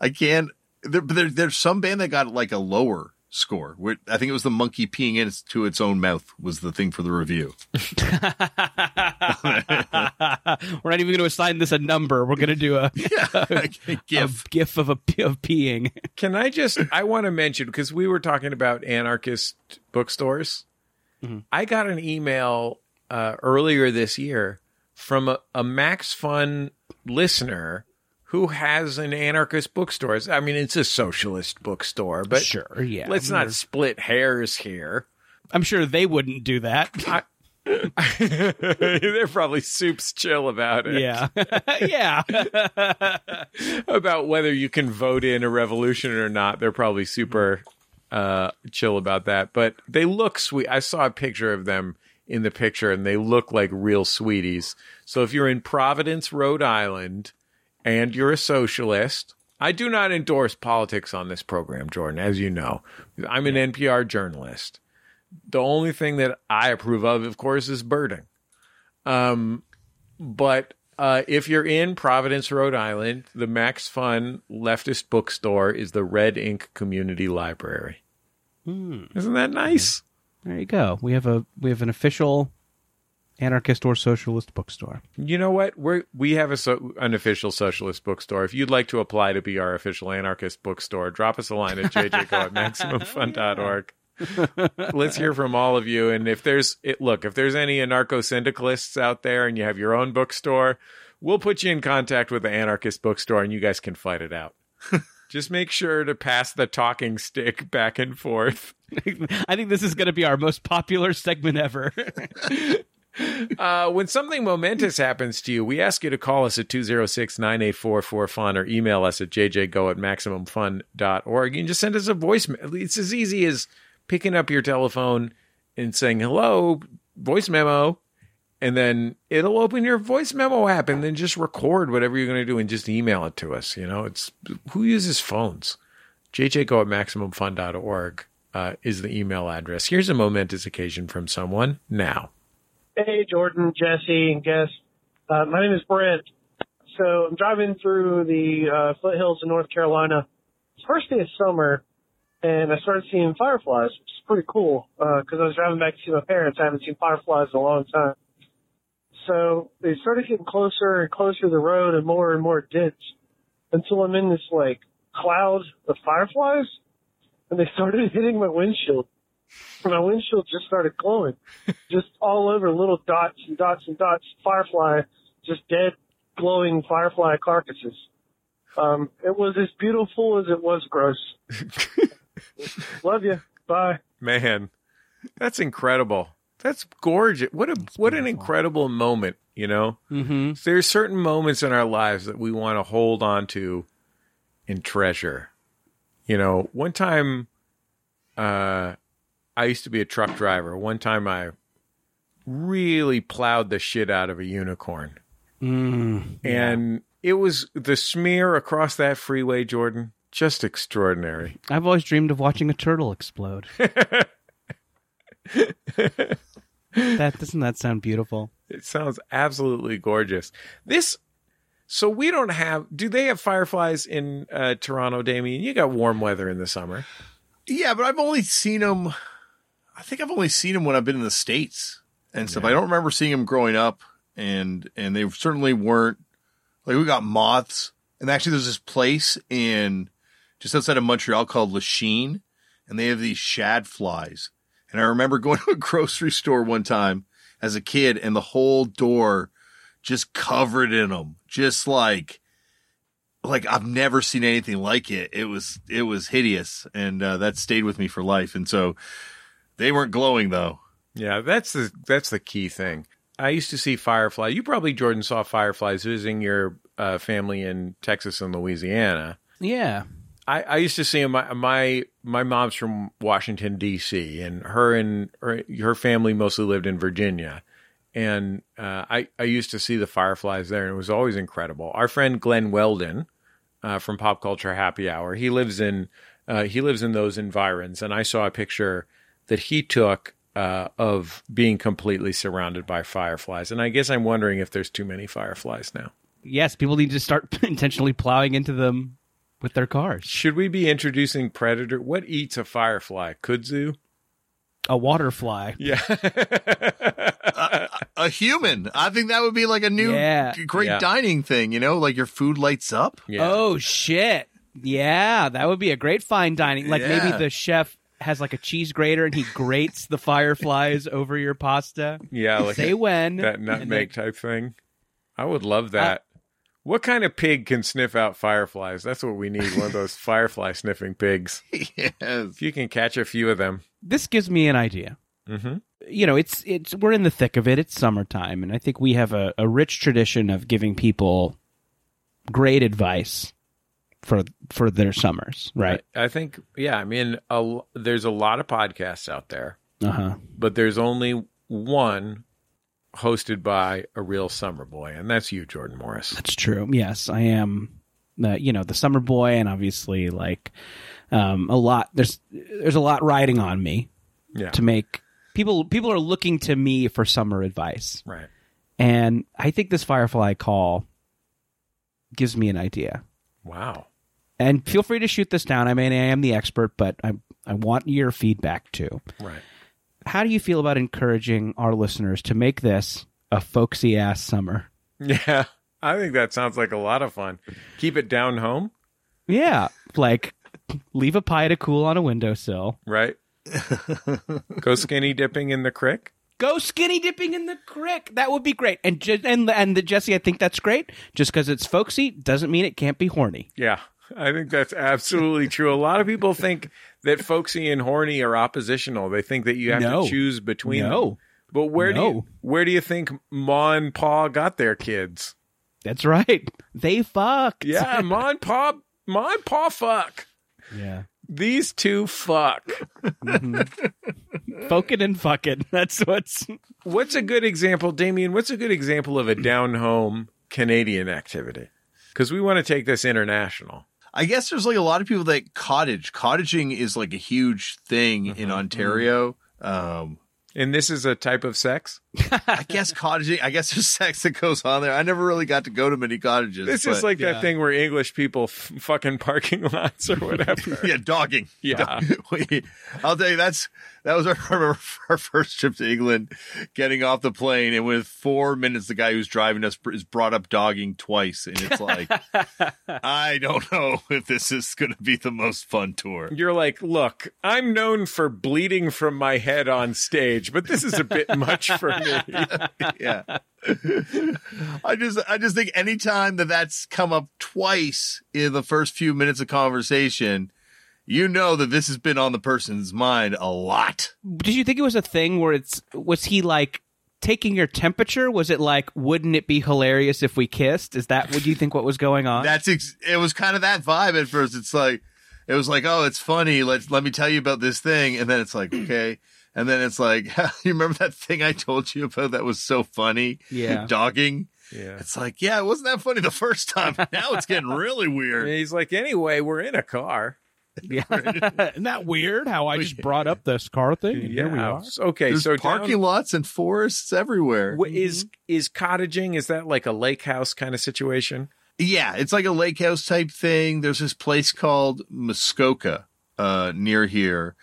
I can't. There, but there, there's some band that got like a lower score. Where, I think it was the monkey peeing into its own mouth was the thing for the review. We're not even going to assign this a number. We're going to do a, Yeah, a gif. gif of a of peeing. Can I just? I want to mention because we were talking about anarchist bookstores. I got an email uh, earlier this year from a, a Max Fun listener who has an anarchist bookstore. I mean, it's a socialist bookstore, but sure, yeah. let's not split hairs here. I'm sure they wouldn't do that. They're probably soups chill about it. yeah, yeah. about whether you can vote in a revolution or not. They're probably super uh, chill about that. But they look sweet. I saw a picture of them in the picture, and they look like real sweeties. So if you're in Providence, Rhode Island, and you're a socialist, I do not endorse politics on this program, Jordan, as you know. I'm an NPR journalist. The only thing that I approve of, of course, is birding. Um, but uh, if you're in Providence, Rhode Island, the Max Fun leftist bookstore is the Red Ink Community Library. Isn't that nice? There you go. We have a we have an official anarchist or socialist bookstore. You know what? We we have a so, an official socialist bookstore. If you'd like to apply to be our official anarchist bookstore, drop us a line at jjgo at maximumfun.org. Let's hear from all of you. And if there's it, look, if there's any anarcho syndicalists out there, and you have your own bookstore, we'll put you in contact with the anarchist bookstore, and you guys can fight it out. Just make sure to pass the talking stick back and forth. I think this is going to be our most popular segment ever. Uh, when something momentous happens to you, we ask you to call us at 206 984 4FUN or email us at jjgo at maximumfun.org. You can just send us a voicemail. It's as easy as picking up your telephone and saying, hello, voice memo. And then it'll open your voice memo app and then just record whatever you're going to do and just email it to us. You know, it's who uses phones? jjgo at maximumfun.org uh, is the email address. Here's a momentous occasion from someone now. Hey, Jordan, Jesse, and guest. Uh, my name is Brent. So I'm driving through the uh, foothills of North Carolina. It's first day of summer, and I started seeing fireflies, which is pretty cool because I was driving back to see my parents. I haven't seen fireflies in a long time. So they started getting closer and closer to the road and more and more dense until I'm in this like cloud of fireflies, and they started hitting my windshield. And my windshield just started glowing just all over little dots and dots and dots, firefly, just dead, glowing firefly carcasses. Um, it was as beautiful as it was gross. Love you. Bye. Man, that's incredible. That's gorgeous. What a what an incredible moment, you know? mm-hmm. There's certain moments in our lives that we want to hold on to and treasure. You know, one time uh I used to be a truck driver. One time I really plowed the shit out of a unicorn. Mm, And it was the smear across that freeway, Jordan, just extraordinary. I've always dreamed of watching a turtle explode. that doesn't that sound beautiful? It sounds absolutely gorgeous. This, so we don't have. Do they have fireflies in uh, Toronto, Damian? You got warm weather in the summer. Yeah, but I've only seen them. I think I've only seen them when I've been in the states and stuff. I don't remember seeing them growing up, and and they certainly weren't like we got moths. And actually, there's this place in just outside of Montreal called Lachine, and they have these shad flies. And I remember going to a grocery store one time as a kid, and the whole door just covered in them, just like like I've never seen anything like it. It was it was hideous, and uh, that stayed with me for life. And so they weren't glowing though. Yeah, that's the that's the key thing. I used to see firefly. You probably Jordan saw fireflies visiting your uh, family in Texas and Louisiana. Yeah. I, I used to see 'em- my my my mom's from Washington D.C. and her and her, her family mostly lived in Virginia, and uh, I I used to see the fireflies there, and it was always incredible. Our friend Glenn Weldon uh, from Pop Culture Happy Hour, he lives in uh, he lives in those environs, and I saw a picture that he took uh, of being completely surrounded by fireflies, and I guess I'm wondering if there's too many fireflies now. Yes, people need to start intentionally plowing into them with their cars. Should we be introducing predator? What eats a firefly? Kudzu? A waterfly. Yeah. A human. I think that would be like a new Yeah. great Yeah. dining thing, you know, like your food lights up. yeah. Oh shit! Yeah, that would be a great fine dining. Like maybe the chef has like a cheese grater and he grates the fireflies over your pasta. Yeah, like Say when that and nutmeg type thing. I would love that. what kind of pig can sniff out fireflies? That's what we need. One of those firefly sniffing pigs. yes. If you can catch a few of them. This gives me an idea. hmm You know, it's it's we're in the thick of it. It's summertime, and I think we have a, a rich tradition of giving people great advice for for their summers, right? I, I think, yeah, I mean, a, there's a lot of podcasts out there, Uh huh. but there's only one hosted by a real summer boy, and that's you, Jordan Morris. That's true. Yes, I am. The you know the summer boy, and obviously like um, a lot. There's there's a lot riding on me Yeah. to make people. People are looking to me for summer advice, Right. and I think this Firefly call gives me an idea. Wow. And feel free to shoot this down. I mean, I am the expert, but I I want your feedback too. Right. How do you feel about encouraging our listeners to make this a folksy ass summer? Yeah. I think that sounds like a lot of fun. Keep it down home, Yeah, like leave a pie to cool on a windowsill. right? Go skinny dipping in the creek. Go skinny dipping in the creek. That would be great. And and and the, Jesse, I think that's great. Just because it's folksy doesn't mean it can't be horny. Yeah, I think that's absolutely true. A lot of people think that folksy and horny are oppositional. They think that you have No. to choose between them. No, But where do you where do you think Ma and Pa got their kids? that's right. They fucked. Yeah, Ma and Pa Ma and Pa fuck. yeah. These two fuck. Mm-hmm. Foking and fucking. That's what's. What's a good example, Damian? What's a good example of a down home Canadian activity? Because we want to take this international. I guess there's like a lot of people that cottage. Cottaging is like a huge thing in Ontario. Um, And this is a type of sex? I guess cottaging. I guess there's sex that goes on there. I never really got to go to many cottages. This is like yeah. that thing where English people f- fucking parking lots or whatever. yeah, dogging. Yeah. We- I'll tell you that's that was our, our our first trip to England. Getting off the plane, and with four minutes, the guy who's driving us is brought up dogging twice, and it's like, I don't know if this is going to be the most fun tour. You're like, look, I'm known for bleeding from my head on stage, but this is a bit much for me. Yeah. I just I just think anytime that that's come up twice in the first few minutes of conversation, you know that this has been on the person's mind a lot. Did you think it was a thing where it's was he like taking your temperature? Was it like wouldn't it be hilarious if we kissed? Is that what do you think what was going on? That's ex- it was kind of that vibe at first. It's like it was like, "Oh, it's funny. Let's let me tell you about this thing." And then it's like, "Okay." And then it's like, "You remember that thing I told you about that was so funny?" Yeah. Dogging. Yeah. It's like, "Yeah, it wasn't that funny the first time. Now it's getting really And weird." he's like, anyway, we're in a car. Yeah. Isn't that weird how I just brought up this car thing? And here we are. Okay, There's so parking down- lots and forests everywhere. Wh- is is cottaging? Is that like a lake house kind of situation? Yeah, it's like a lake house type thing. There's this place called Muskoka uh, near here,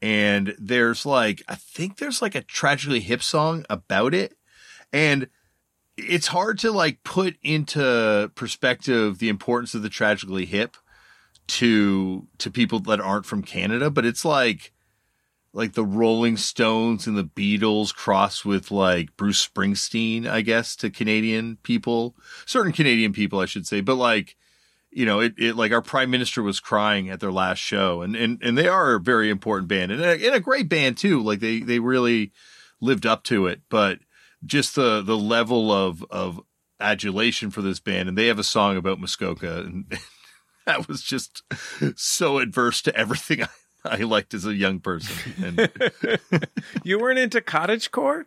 and there's like I think there's like a tragically hip song about it, and it's hard to like put into perspective the importance of the tragically hip to to people that aren't from Canada, but it's like like the Rolling Stones and the Beatles crossed with like Bruce Springsteen, I guess, to Canadian people, certain Canadian people, I should say, but like, you know, it, it like our prime minister was crying at their last show and, and, and they are a very important band and a, and a great band too. Like they, they really lived up to it, but just the, the level of, of adulation for this band. And they have a song about Muskoka and that was just so adverse to everything I, I liked as a young person. And You weren't into cottage core?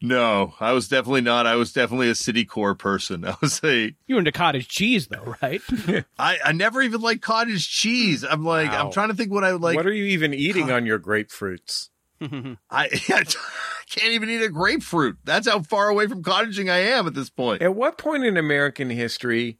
No, I was definitely not. I was definitely a city core person. I was a You were into cottage cheese, though, right? I, I never even liked cottage cheese. I'm like Wow. I'm trying to think what I would like. what are you even eating on your grapefruits? I, I can't even eat a grapefruit. That's how far away from cottaging I am at this point. At what point in American history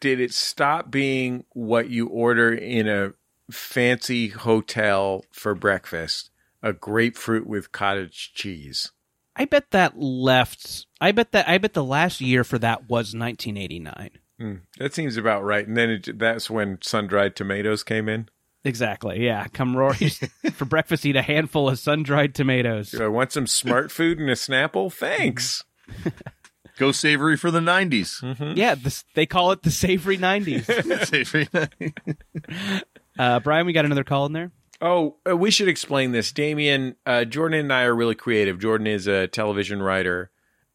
did it stop being what you order in a fancy hotel for breakfast? A grapefruit with cottage cheese. I bet that left. I bet that. I bet the last year for that was 1989. Hmm, that seems about right. And then it, that's when sun dried tomatoes came in. Exactly. Yeah. Come Rory for breakfast. Eat a handful of sun dried tomatoes. Do I want some smart food and a Snapple? Thanks. Go savory for the 90s. Yeah. This, they call it the savory 90s. Savory 90s. Uh, Brian, we got another call in there. Oh, uh, we should explain this. Damian, uh, Jordan and I are really creative. Jordan is a television writer.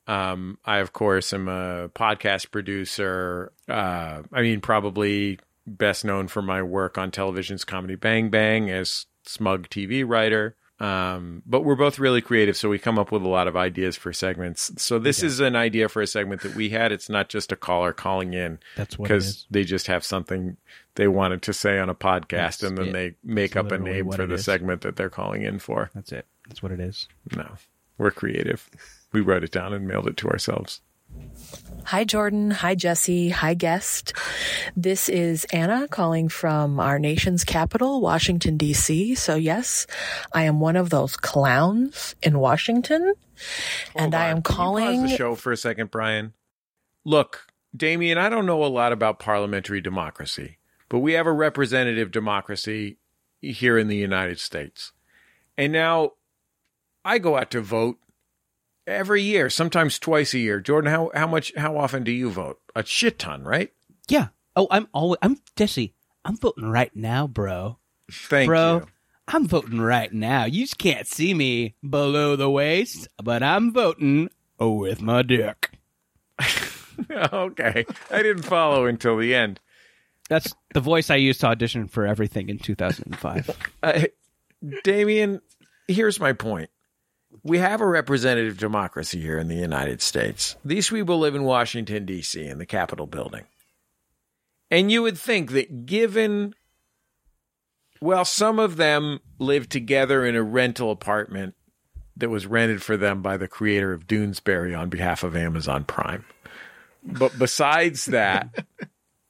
Um, I, of course, am a podcast producer. Uh, I mean, probably best known for my work on television's Comedy Bang Bang as smug TV writer. Um, but we're both really creative, so we come up with a lot of ideas for segments. So this is an idea for a segment that we had. It's not just a caller calling in That's what because they just have something they wanted to say on a podcast, That's and then it. they make That's up a name for the is. segment that they're calling in for. That's it. That's what it is. No, we're creative. We wrote it down and mailed it to ourselves. Hi, Jordan. Hi, Jesse. Hi, guest. This is Anna calling from our nation's capital, Washington, D.C. So, yes, I am one of those clowns in Washington. and I am Can calling. pause the show for a second, Brian. Look, Damian, I don't know a lot about parliamentary democracy, but we have a representative democracy here in the United States. And now I go out to vote every year, sometimes twice a year. Jordan, how, how much how often do you vote? A shit ton, right? Yeah. Oh, I'm always. I'm Jesse. I'm voting right now, bro. Thank bro, you. I'm voting right now. You just can't see me below the waist, but I'm voting with my dick. okay. I didn't follow until the end. That's the voice I used to audition for everything in 2005. Uh, Damian, here's my point. We have a representative democracy here in the United States. These people live in Washington, D.C., in the Capitol building. And you would think that given, well, some of them live together in a rental apartment that was rented for them by the creator of Doonesbury on behalf of Amazon Prime. But besides that,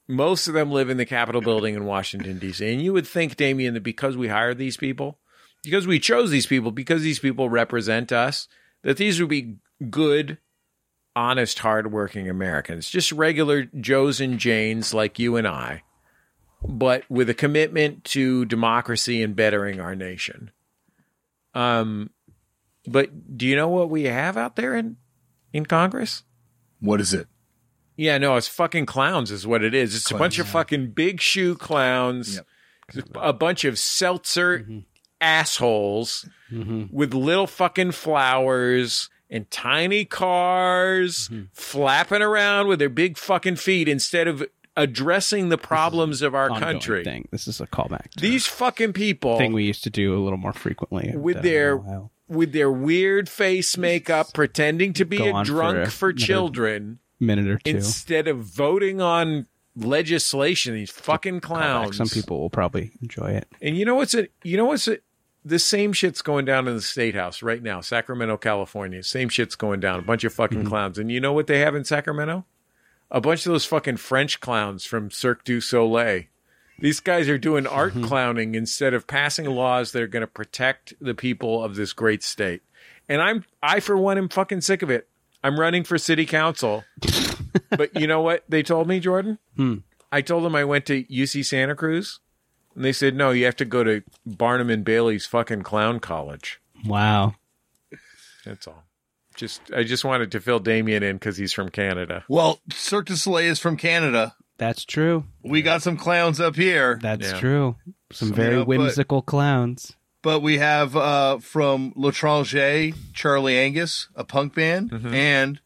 most of them live in the Capitol building in Washington, D.C. And you would think, Damian, that because we hired these people, because we chose these people, because these people represent us, that these would be good, honest, hardworking Americans, just regular Joes and Janes like you and I, but with a commitment to democracy and bettering our nation. Um, but do you know what we have out there in in Congress? What is it? Yeah, no, it's fucking clowns, is what it is. It's a bunch of fucking big shoe clowns, a bunch of seltzer assholes with little fucking flowers and tiny cars flapping around with their big fucking feet instead of addressing the problems of our country. thing. This is a callback. To These fucking people thing we used to do a little more frequently with uh, their with their weird face makeup pretending to be a on for drunk a- for children minute or two. instead of voting on legislation these fucking clowns Some people will probably enjoy it. and you know what's it you know what's it the same shit's going down in the state house right now sacramento california. Same shit's going down. A bunch of fucking Mm-hmm. clowns. And you know what they have in sacramento? A bunch of those fucking french clowns from cirque du soleil. These guys are doing art Mm-hmm. clowning instead of passing laws that are going to protect the people of this great state. And i'm i for one am fucking sick of it. I'm running for city council. But you know what they told me jordan? I told them I went to UC Santa Cruz, and they said no, you have to go to Barnum and Bailey's fucking clown college. Wow. That's all. Just I just wanted to fill Damian in because he's from Canada. Well, Cirque du Soleil is from Canada. That's true. We got some clowns up here, That's Yeah. true. Some So, very you know, but- whimsical clowns. but we have uh, from L'Étranger, Charlie Angus, a punk band, and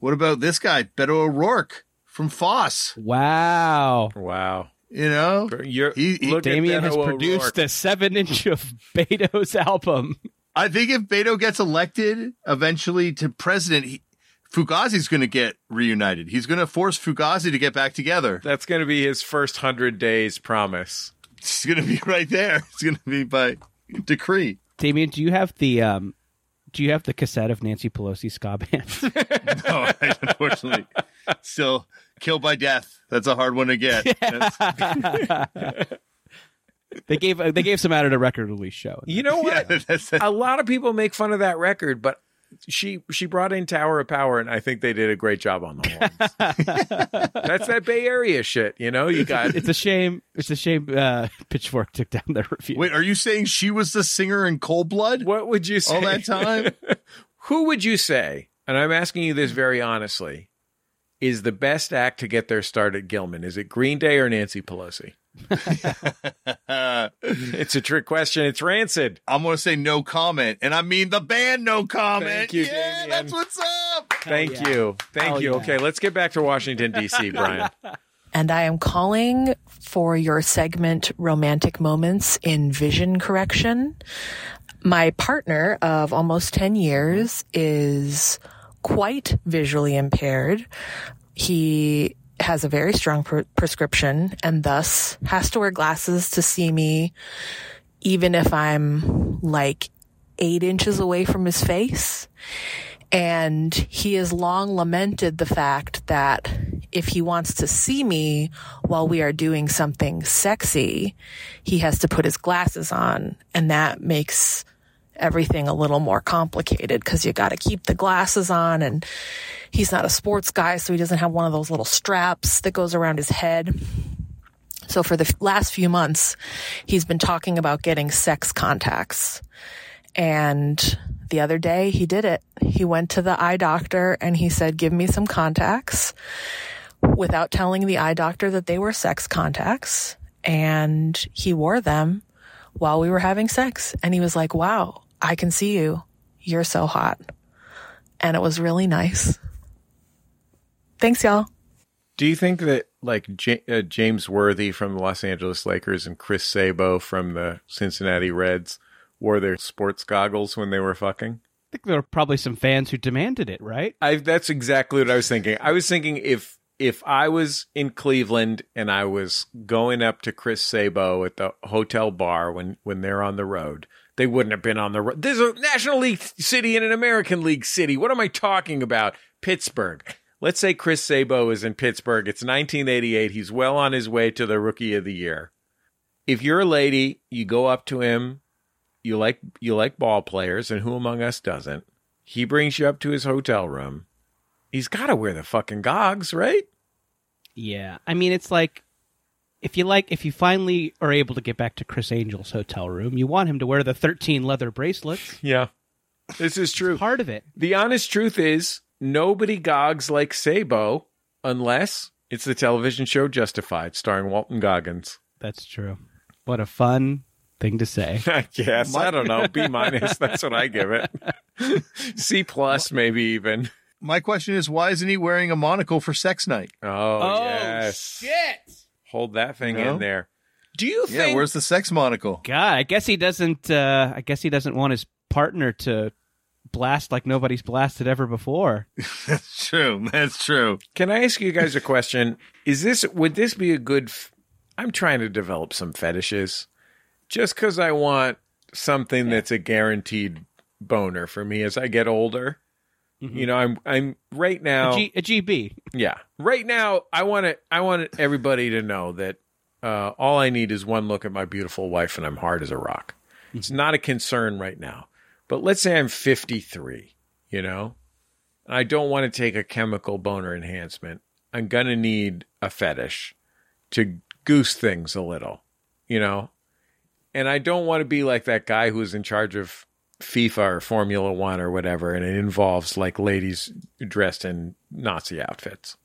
what about this guy, Beto O'Rourke from Foss? Wow. Wow, You know, You're, He- he- look Damian Beto has produced O'Rourke. the seven inch of Beto's album. I think if Beto gets elected eventually to president, he, Fugazi's going to get reunited. He's going to force Fugazi to get back together. That's going to be his first hundred days promise. It's going to be right there. It's going to be by decree. Damian, do you have the um, do you have the cassette of Nancy Pelosi ska band? No, I, unfortunately, still killed by death. That's a hard one to get. They gave they gave some out at a record release show. You know yeah, what? that's, a lot of people make fun of that record, but she she brought in Tower of Power, and I think they did a great job on the horns. That's that Bay Area shit, you know. You got It's a shame. It's a shame. Uh, Pitchfork took down their review. Wait, are you saying she was the singer in Cold Blood what would you say all that time? Who would you say? And I'm asking you this very honestly. Is the best act to get their start at Gilman? Is it Green Day or Nancy Pelosi? It's a trick question. It's rancid. I'm going to say no comment, and I mean the band no comment. Thank you, yeah, Damian. that's what's up. Thank yeah. you. Thank Hell you. yeah. Okay, let's get back to Washington, D.C., Brian. And I am calling for your segment Romantic Moments in Vision Correction. My partner of almost 10 years is quite visually impaired. He has a very strong pre- prescription and thus has to wear glasses to see me even if I'm like eight inches away from his face. And he has long lamented the fact that if he wants to see me while we are doing something sexy, he has to put his glasses on. And that makes everything a little more complicated because you got to keep the glasses on. And he's not a sports guy, so he doesn't have one of those little straps that goes around his head. So for the last few months, he's been talking about getting sex contacts. And the other day he did it. He went to the eye doctor and he said, give me some contacts without telling the eye doctor that they were sex contacts. And he wore them while we were having sex. And he was like, wow, I can see you. You're so hot. And it was really nice. Thanks, y'all. Do you think that like J- uh, James Worthy from the Los Angeles Lakers and Chris Sabo from the Cincinnati Reds wore their sports goggles when they were fucking? I think there were probably some fans who demanded it, right? I that's exactly what I was thinking. I was thinking if if I was in Cleveland and I was going up to Chris Sabo at the hotel bar when when they're on the road, they wouldn't have been on the road. There's a National League city and an American League city. What am I talking about? Pittsburgh. Let's say Chris Sabo is in Pittsburgh. It's 1988. He's well on his way to the Rookie of the Year. If you're a lady, you go up to him. You like you like ball players, and who among us doesn't? He brings you up to his hotel room. He's got to wear the fucking gogs, right? Yeah. I mean, it's like if you like, if you finally are able to get back to Criss Angel's hotel room, you want him to wear the 13 leather bracelets. Yeah. This is true. Part of it. The honest truth is, nobody gogs like Sabo unless it's the television show Justified, starring Walton Goggins. That's true. What a fun thing to say. I guess. I don't know. B minus. That's what I give it. C plus, maybe even. My question is, why isn't he wearing a monocle for sex night? Oh, oh yes. shit! Hold that thing No? in there. Do you Yeah, think? where's the sex monocle? God, I guess he doesn't. Uh, I guess he doesn't want his partner to blast like nobody's blasted ever before. That's true. That's true. Can I ask you guys a question? Is this would this be a good? F- I'm trying to develop some fetishes, just because I want something that's a guaranteed boner for me as I get older. You know, I'm I'm right now. A, G, a GB. Yeah. Right now, I want to. I want everybody to know that uh, all I need is one look at my beautiful wife, and I'm hard as a rock. It's not a concern right now. But let's say I'm 53. You know, and I don't want to take a chemical boner enhancement. I'm gonna need a fetish to goose things a little. You know, and I don't want to be like that guy who's in charge of FIFA or Formula One or whatever, and it involves like ladies dressed in Nazi outfits.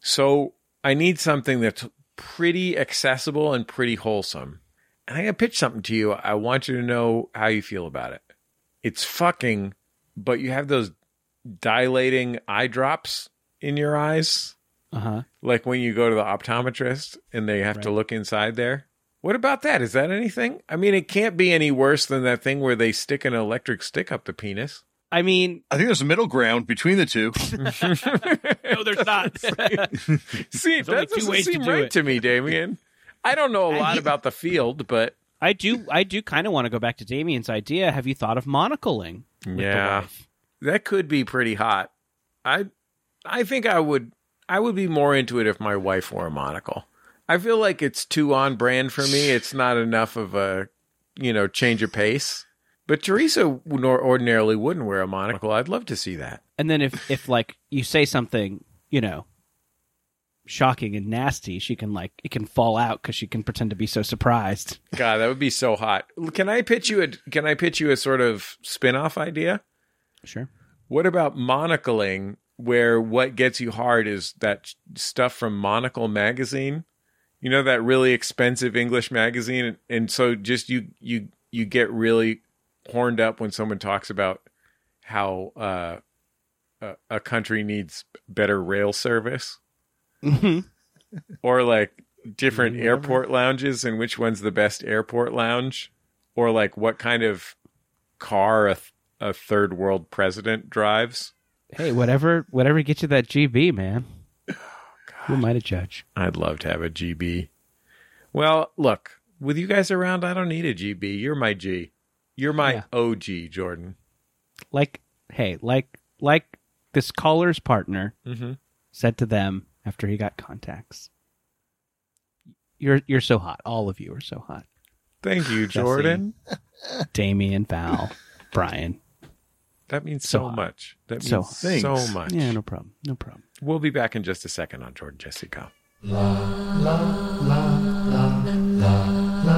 So I need something that's pretty accessible and pretty wholesome. And I'm gonna pitch something to you. I want you to know how you feel about it. It's fucking, but you have those dilating eye drops in your eyes, Uh huh. like when you go to the optometrist and they have to look inside there. What about that? Is that anything? I mean, it can't be any worse than that thing where they stick an electric stick up the penis. I mean, I think there's a middle ground between the two. no, there's not. See, only that two doesn't ways to seem do right it. to me, Damian. I don't know a lot about the field, but I do. I do kind of want to go back to Damian's idea. Have you thought of monocling? with Yeah. wife? that could be pretty hot. I, I think I would, I would be more into it if my wife wore a monocle. I feel like it's too on brand for me. It's not enough of a, you know, change of pace. But Teresa nor ordinarily wouldn't wear a monocle. I'd love to see that. And then if if like you say something, you know, shocking and nasty, she can like it can fall out because she can pretend to be so surprised. God, that would be so hot. Can I pitch you a can I pitch you a sort of spin-off idea? Sure. What about monocling where what gets you hard is that stuff from Monocle magazine? You know that really expensive English magazine and so just you you you get really horned up when someone talks about how uh a, a country needs better rail service Mhm. or like different airport lounges and which one's the best airport lounge or like what kind of car a, th- a third world president drives Hey, whatever whatever gets you that GB, man. Who am I to judge? i'd love to have a gb well look with you guys around i don't need a gb you're my g you're my Yeah. og jordan Like, hey, like like this caller's partner mm-hmm. said to them after he got contacts. You're you're so hot. All of you are so hot. thank you jordan Damian, Val, Brian. that means So so, much that means So- so, much Yeah, no problem. No problem. We'll be back in just a second on jordan jesse go Um,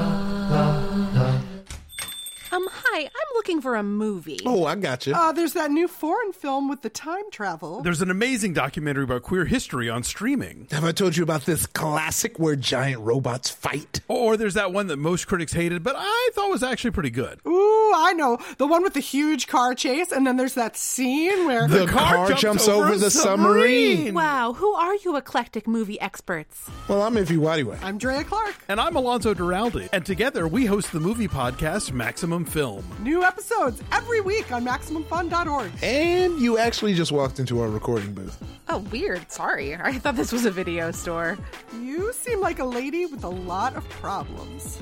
looking for a movie. Oh, I got you. Uh, there's that new foreign film with the time travel. There's an amazing documentary about queer history on streaming. Have I told you about this classic where giant robots fight? Or there's that one that most critics hated, but I thought was actually pretty good. Ooh, I know. The one with the huge car chase, and then there's that scene where. The car car, jumps over a the submarine. Wow, who are you eclectic movie experts? Well, I'm Ify Nwadiwe. I'm Drea Clark. And I'm Alonso Duralde. And together we host the movie podcast Maximum Film. New episodes every week on MaximumFun.org. And you actually just walked into our recording booth. Oh, weird. Sorry. I thought this was a video store. You seem like a lady with a lot of problems.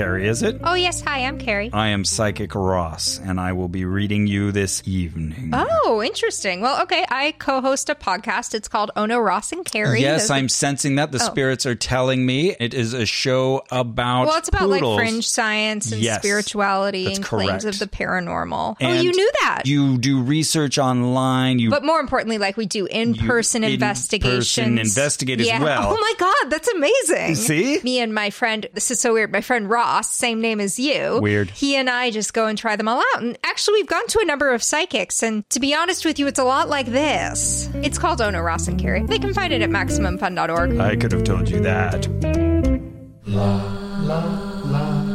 Carrie, is it? Oh, yes. Hi, I'm Carrie. I am Psychic Ross, and I will be reading you this evening. Oh, interesting. Well, okay. I co host a podcast. It's called Ono Ross and Carrie. Yes, Those- I'm sensing that. The Oh. spirits are telling me it is a show about. Well, it's about poodles. like fringe science and Yes, spirituality and claims of the paranormal. oh, you knew that. You do research online. You but more importantly, like we do in person in-person investigations. investigate as well. Oh my God, that's amazing. You see? Me and my friend, this is so weird. My friend Ross, same name as you. Weird. He and I just go and try them all out. And actually, we've gone to a number of psychics. And to be honest with you, it's a lot like this. It's called Ono Ross and Carrie. They can find it at MaximumFun.org. I could have told you that. La, la, la,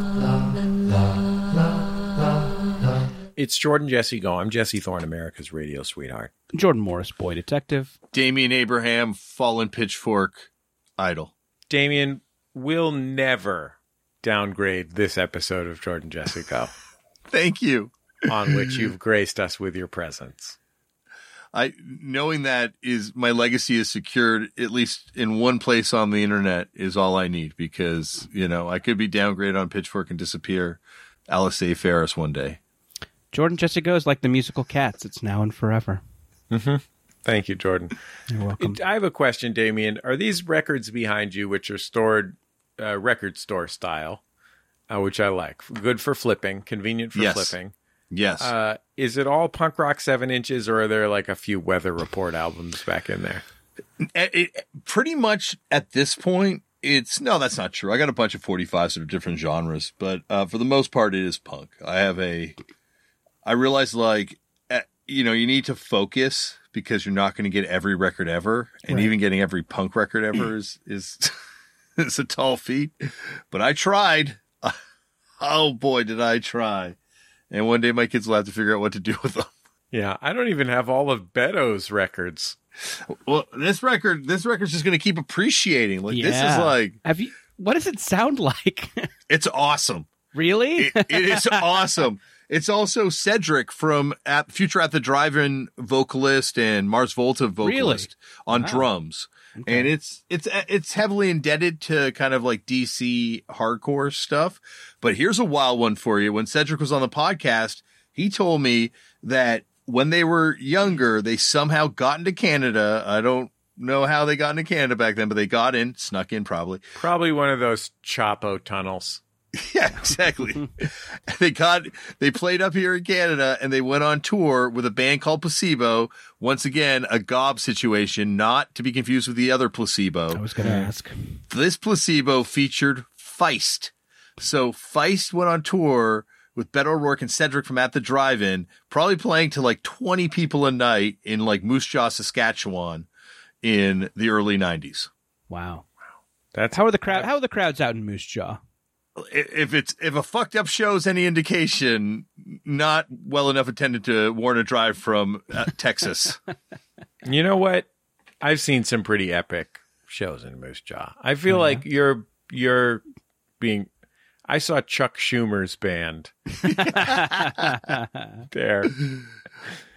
it's jordan jesse go i'm jesse thorne america's radio sweetheart Jordan Morris, boy detective. Damian Abraham, fallen pitchfork, idol. Damian will never downgrade this episode of Jordan Jessica Thank you. on which you've graced us with your presence. I knowing that is my legacy is secured at least in one place on the internet is all I need because you know I could be downgraded on Pitchfork and disappear. Alice A. Ferris one day. Jordan Jessica is like the musical Cats. It's now and forever. Mm-hmm. Thank you, Jordan. You're welcome. I have a question, Damian. Are these records behind you, which are stored uh, record store style, uh, which I like, good for flipping, convenient for Yes. flipping? Yes. Uh, is it all punk rock seven inches, or are there like a few Weather Report albums back in there? It- it- pretty much at this point, it's no, that's not true. I got a bunch of 45s of different genres, but uh, for the most part, it is punk. I have a, I realize like, eh, you know, you need to focus because you're not going to get every record ever, and Right. even getting every punk record ever is is is a tall feat. But I tried. Oh boy, did I try! And one day my kids will have to figure out what to do with them. Yeah, I don't even have all of Beto's records. Well, this record, this record's just going to keep appreciating. Like this is like, Have you? What does it sound like? it's awesome. really? It, it is awesome. It's also Cedric from at, Future at the Drive-In vocalist and Mars Volta vocalist on Wow. drums. And it's it's it's heavily indebted to kind of like DC hardcore stuff. But here's a wild one for you. When Cedric was on the podcast, he told me that when they were younger, they somehow got into Canada. I don't know how they got into Canada back then, but they got in, snuck in probably. Probably one of those Chapo tunnels. Yeah, exactly. they got they played up here in Canada and they went on tour with a band called Placebo. Once again, a gob situation, not to be confused with the other placebo. I was going to ask. This placebo featured Feist. So Feist went on tour with Beto O'Rourke and Cedric from At the Drive-In, probably playing to like 20 people a night in like Moose Jaw, Saskatchewan in the early 90s. Wow. That's How are the crowd? How are the crowds out in Moose Jaw? If it's if a fucked up show's any indication, not well enough attended to warrant a drive from uh, Texas. You know what? I've seen some pretty epic shows in Moose Jaw. I feel like you're you're being. I saw Chuck Schumer's band there.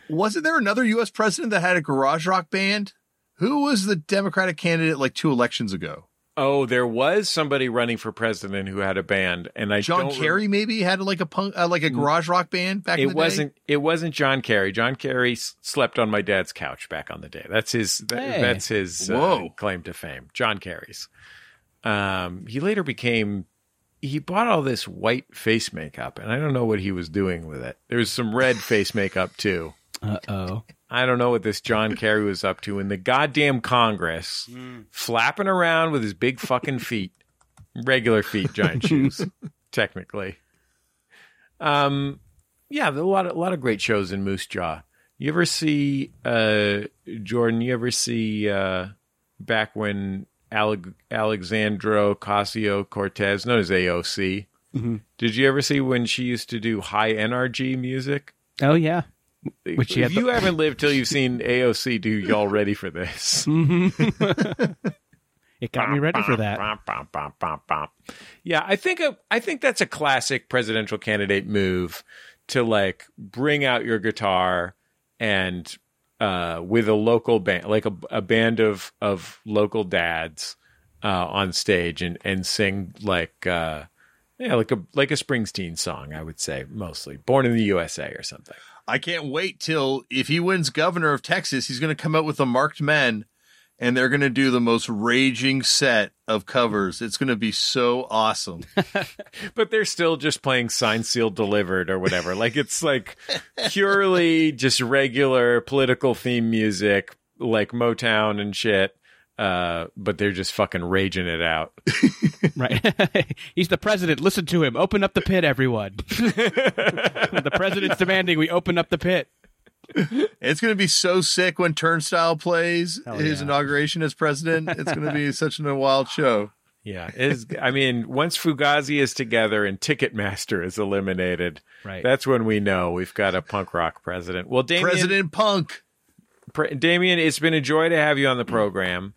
Wasn't there another U.S. president that had a garage rock band? Who was the Democratic candidate like two elections ago? Oh, there was somebody running for president who had a band, and I John don't rem- Kerry maybe had like a punk, uh, like a garage rock band back in the It day? wasn't. It wasn't John Kerry. John Kerry s- slept on my dad's couch back on the day. That's his. That, Hey. That's his uh, Whoa. claim to fame. John Kerry's. Um, he later became. He bought all this white face makeup, and I don't know what he was doing with it. There was some red face makeup too. Uh oh. I don't know what this John Kerry was up to in the goddamn Congress, flapping around with his big fucking feet, regular feet, giant shoes, technically. Um, yeah, a lot of a lot of great shows in Moose Jaw. You ever see uh Jordan? You ever see uh back when Ale- Alexandria Ocasio Cortez, known as AOC? Mhm. Did you ever see when she used to do high NRG music? Oh yeah. Which she if had the- you haven't lived till you've seen AOC do y'all ready for this. It got me ready for that. Yeah, I think a, I think that's a classic presidential candidate move to like bring out your guitar and uh, with a local band, like a, a band of of local dads uh, on stage and and sing like uh, yeah, like a like a Springsteen song, I would say mostly. Born in the USA or something. I can't wait till if he wins governor of Texas, he's going to come out with the marked men and they're going to do the most raging set of covers. It's going to be so awesome. but they're still just playing signed sealed delivered or whatever like it's like purely just regular political theme music like motown and shit uh but they're just fucking raging it out Right. He's the president. Listen to him. Open up the pit, everyone. the president's demanding we open up the pit. It's going to be so sick when Turnstile plays Hell his yeah. inauguration as president. It's going to be such a wild show. yeah it's, i mean once fugazi is together and ticketmaster is eliminated Right. that's when we know we've got a punk rock president well Damian, President Punk. Pre- Damian, it's been a joy to have you on the program.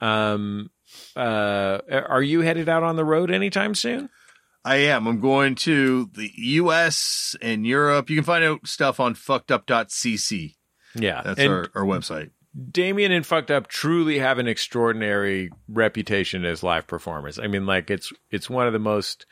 Um, uh, are you headed out on the road anytime soon? I am. I'm going to the U.S. and Europe. You can find out stuff on fuckedup.cc. Yeah, That's and our, our website. Damian and Fucked Up truly have an extraordinary reputation as live performers. I mean, like it's it's one of the most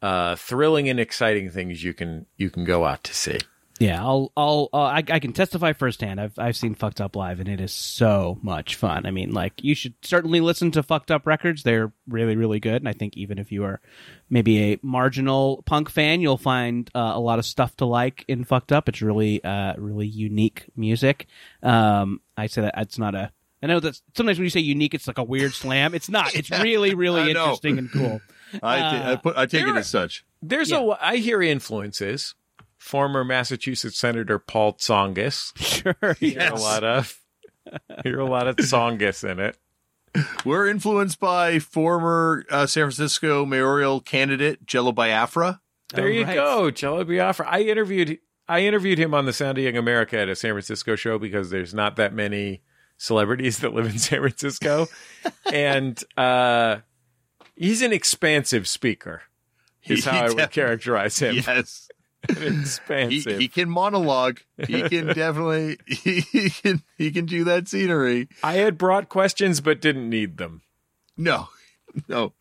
uh, thrilling and exciting things you can you can go out to see. Yeah, I'll, I'll, uh, I, I can testify firsthand. I've, I've seen Fucked Up live, and it is so much fun. I mean, like, you should certainly listen to Fucked Up records. They're really, really good. And I think even if you are maybe a marginal punk fan, you'll find uh, a lot of stuff to like in Fucked Up. It's really, uh, really unique music. Um, I say that it's not a. I know that sometimes when you say unique, it's like a weird slam. It's not. It's really, really interesting and cool. I, ta- I, put, I take it as such. There's a I hear influences. Former Massachusetts Senator Paul Tsongas. Sure, hear a lot of hear a lot of Tsongas in it. We're influenced by former uh, San Francisco mayoral candidate Jello Biafra. There you go, Jello Biafra. I interviewed I interviewed him on the Sound of Young America at a San Francisco show because there's not that many celebrities that live in San Francisco, and uh, he's an expansive speaker. Is He how I would definitely- characterize him. Yes. He, expansive. he can monologue. He can definitely he, he can he can do that scenery. I had brought questions but didn't need them. No, no.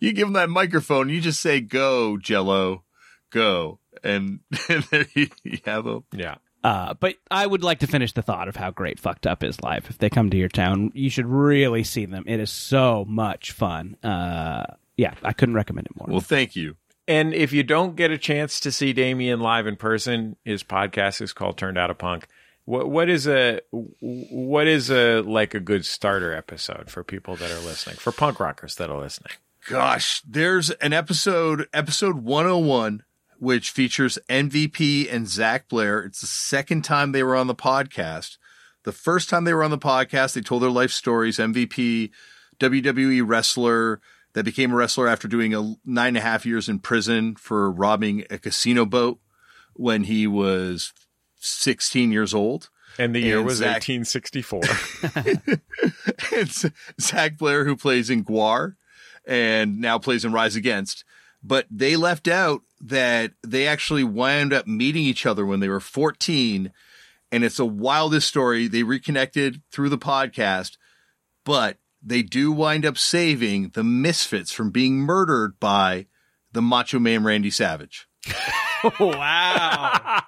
You give him that microphone. You just say "Go, Jello, go," and, and there you, you have him. Yeah. Uh, but I would like to finish the thought of how great Fucked Up is live. If they come to your town, you should really see them. It is so much fun. Uh, yeah, I couldn't recommend it more. Well, thank you. And if you don't get a chance to see Damian live in person, his podcast is called Turned Out a Punk. What what is a what is a like a good starter episode for people that are listening, for punk rockers that are listening? Gosh, there's an episode, episode 101, which features MVP and Zach Blair. It's the second time they were on the podcast. The first time they were on the podcast, they told their life stories. MVP, WWE wrestler that became a wrestler after doing a nine and a half years in prison for robbing a casino boat when he was 16 years old. And the year And was Zach- 1864. it's Zach Blair who plays in GWAR and now plays in Rise Against. But they left out that they actually wound up meeting each other when they were 14. And it's a wildest story. They reconnected through the podcast, but they do wind up saving the Misfits from being murdered by the Macho Man Randy Savage. wow.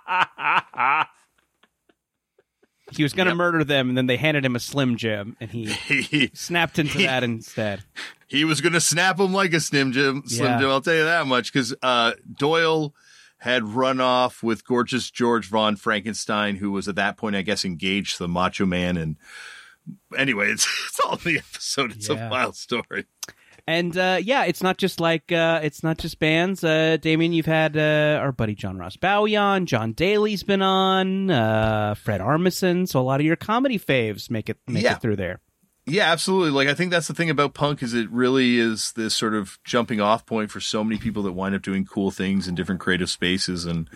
he was going to murder them, and then they handed him a Slim Jim, and he snapped into that instead. He was going to snap him like a Slim Jim. Slim Yeah. Jim, I'll tell you that much. Because uh, Doyle had run off with gorgeous George von Frankenstein, who was at that point, I guess, engaged to the Macho Man. And anyway, it's, it's all in the episode. It's Yeah. a wild story. And uh, yeah, it's not just like uh, it's not just bands. Uh, Damian, you've had uh, our buddy John Ross Bowie on, Jon Daly's been on, uh, Fred Armisen. So a lot of your comedy faves make it make Yeah. it through there. Yeah, absolutely. Like I think that's the thing about punk is it really is this sort of jumping off point for so many people that wind up doing cool things in different creative spaces and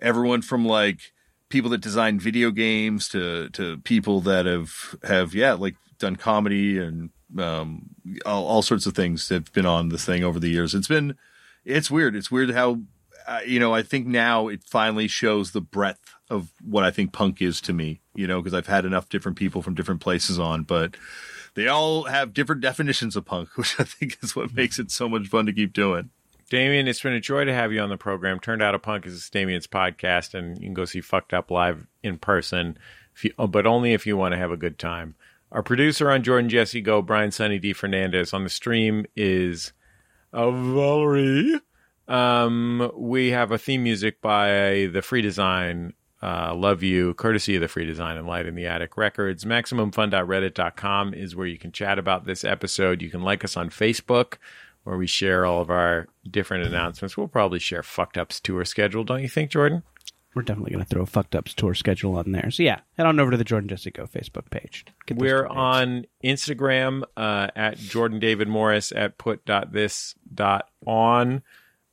everyone from like people that design video games to to people that have have yeah, like done comedy and um all, all sorts of things that have been on this thing over the years. It's been it's weird. It's weird how uh, you know, I think now it finally shows the breadth of what I think punk is to me, you know, because I've had enough different people from different places on, but they all have different definitions of punk, which I think is what makes it so much fun to keep doing. Damian, it's been a joy to have you on the program. Turned Out a Punk is Damian's podcast, and you can go see Fucked Up live in person, you, but only if you want to have a good time. Our producer on Jordan Jesse Go, Brian Sunny D. Fernandez. On the stream is uh, Valerie. Um, we have a theme music by the Free Design. Uh, love you, courtesy of the Free Design and Light in the Attic Records. MaximumFun.reddit.com is where you can chat about this episode. You can like us on Facebook, where we share all of our different announcements. We'll probably share Fucked Up's tour schedule, don't you think, Jordan? We're definitely going to throw a fucked up's tour schedule on there. So yeah, head on over to the Jordan Jesse Go Facebook page. We're on Instagram uh, at Jordan David Morris at put.this.on.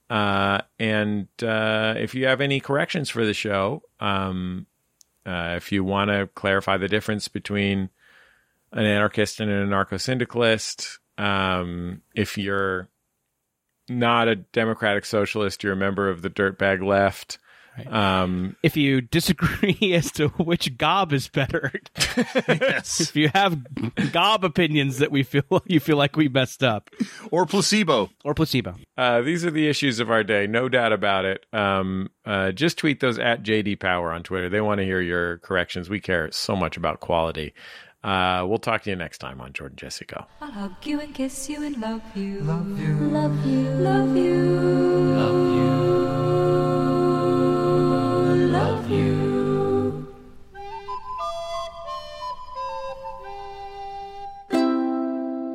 Uh, and uh, if you have any corrections for the show, um, uh, if you want to clarify the difference between an anarchist and an anarcho syndicalist, um, if you're not a democratic socialist, you're a member of the dirtbag left. Um, if you disagree as to which gob is better, yes. if you have gob opinions that we feel you feel like we messed up, or placebo, or placebo. Uh, these are the issues of our day, no doubt about it. Um, uh, just tweet those at JD Power on Twitter. They want to hear your corrections. We care so much about quality. Uh, we'll talk to you next time on Jordan Jesse Go. I'll hug you and kiss you and love you. Love you. Love you. Love you. Love you. Love you.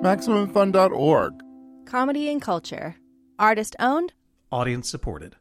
MaximumFun.org. Comedy and culture. Artist owned, Audience supported.